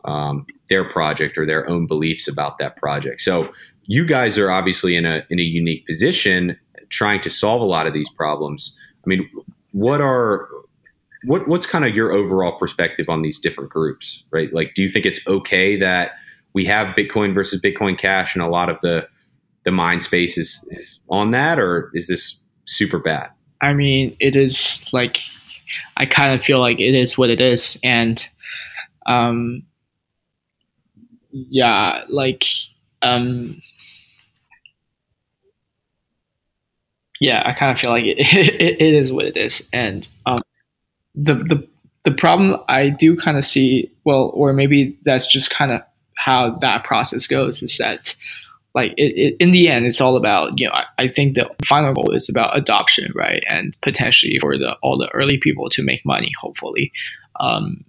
um, their project or their own beliefs about that project. So you guys are obviously in a in a unique position trying to solve a lot of these problems. I mean, what are what what's kind of your overall perspective on these different groups, right? Like, do you think it's okay that we have Bitcoin versus Bitcoin Cash, and a lot of the the mind space is, is on that, or is this super bad? I mean, it is like I kind of feel like it is what it is, and um, yeah, like um. Yeah, I kind of feel like it, it, it is what it is, and um, the the the problem I do kind of see, well, or maybe that's just kind of how that process goes, is that like it, it, in the end, it's all about you know. I, I, think the final goal is about adoption, right, and potentially for the all the early people to make money. Hopefully, um,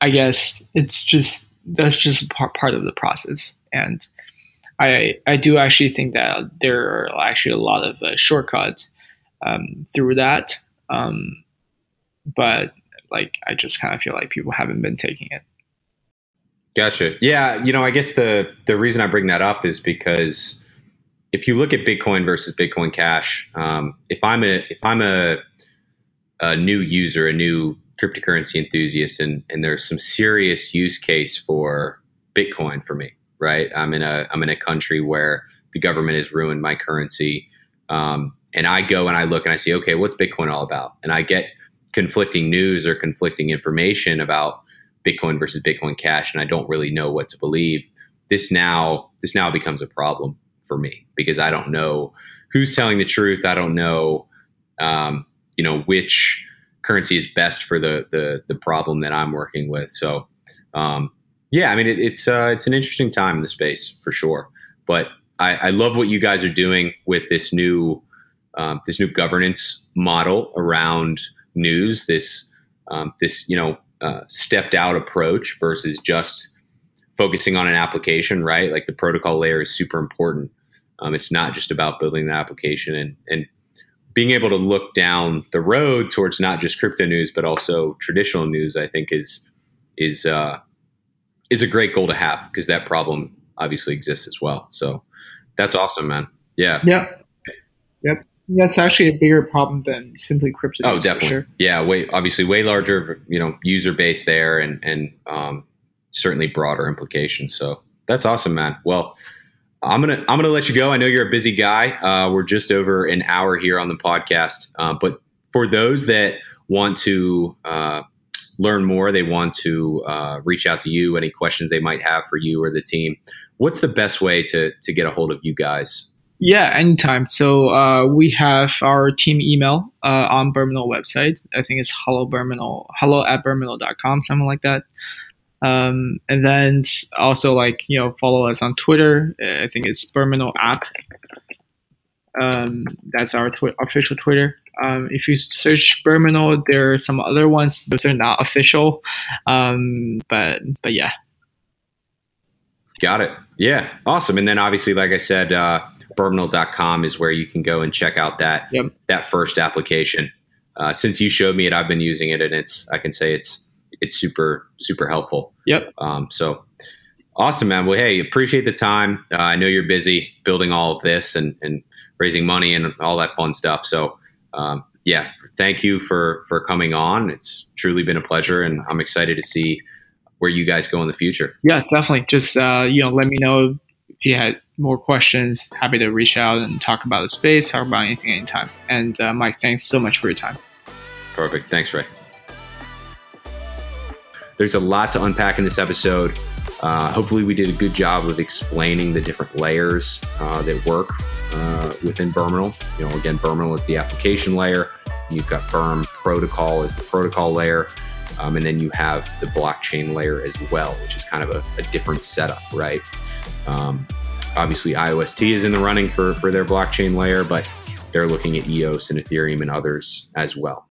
I guess it's just that's just part part of the process, and I I do actually think that there are actually a lot of uh, shortcuts um, through that, um, but like I just kind of feel like people haven't been taking it. Gotcha. Yeah, you know, I guess the the reason I bring that up is because if you look at Bitcoin versus Bitcoin Cash, um, if I'm a if I'm a a new user, a new cryptocurrency enthusiast, and and there's some serious use case for Bitcoin for me, right? I'm in a I'm in a country where the government has ruined my currency, um, and I go and I look and I see, okay, what's Bitcoin all about? And I get conflicting news or conflicting information about Bitcoin versus Bitcoin Cash, and I don't really know what to believe. This now this now becomes a problem for me because I don't know who's telling the truth. I don't know, um, you know, which currency is best for the the the problem that I'm working with. So, um, yeah, I mean, it, it's uh, it's an interesting time in the space for sure. But I, I love what you guys are doing with this new um, this new governance model around news. This um, this you know uh, stepped out approach versus just focusing on an application, right? Like the protocol layer is super important. Um, it's not just about building the application and and being able to look down the road towards not just crypto news but also traditional news. I think is is uh, is a great goal to have because that problem obviously exists as well. So that's awesome, man. Yeah. Yep. Yep that's actually a bigger problem than simply crypto. Oh, definitely. Sure. Yeah, way obviously way larger, you know, user base there, and and um, certainly broader implications. So that's awesome, man. Well, I'm gonna I'm gonna let you go. I know you're a busy guy. Uh, we're just over an hour here on the podcast, uh, but for those that want to uh, learn more, they want to uh, reach out to you. Any questions they might have for you or the team, what's the best way to to get a hold of you guys? Yeah, anytime. So uh, we have our team email uh, on Berminal website. I think it's hello Berminal, hello at berminal.com, something like that. Um, and then also like, you know, follow us on Twitter. I think it's Berminal app. Um, that's our twi- official Twitter. Um, if you search Berminal, there are some other ones. Those are not official. Um, but, but yeah. Got it. Yeah. Awesome. And then obviously, like I said, uh, Berminal.com is where you can go and check out that yep. that first application. Uh, since you showed me it, I've been using it, and it's I can say it's it's super super helpful. Yep. Um, so awesome, man. Well, hey, appreciate the time. Uh, I know you're busy building all of this and and raising money and all that fun stuff. So um, yeah, thank you for for coming on. It's truly been a pleasure, and I'm excited to see where you guys go in the future. Yeah, definitely. Just uh, you know, let me know if you had more questions, happy to reach out and talk about the space, talk about anything anytime. And uh, Mike, thanks so much for your time. Perfect. Thanks, Ray. There's a lot to unpack in this episode. Uh, hopefully, we did a good job of explaining the different layers uh, that work uh, within Berminal. You know, again, Berminal is the application layer. You've got Berm protocol as the protocol layer. Um, and then you have the blockchain layer as well, which is kind of a, a different setup, right? Um, obviously, IOST is in the running for, for their blockchain layer, but they're looking at EOS and Ethereum and others as well.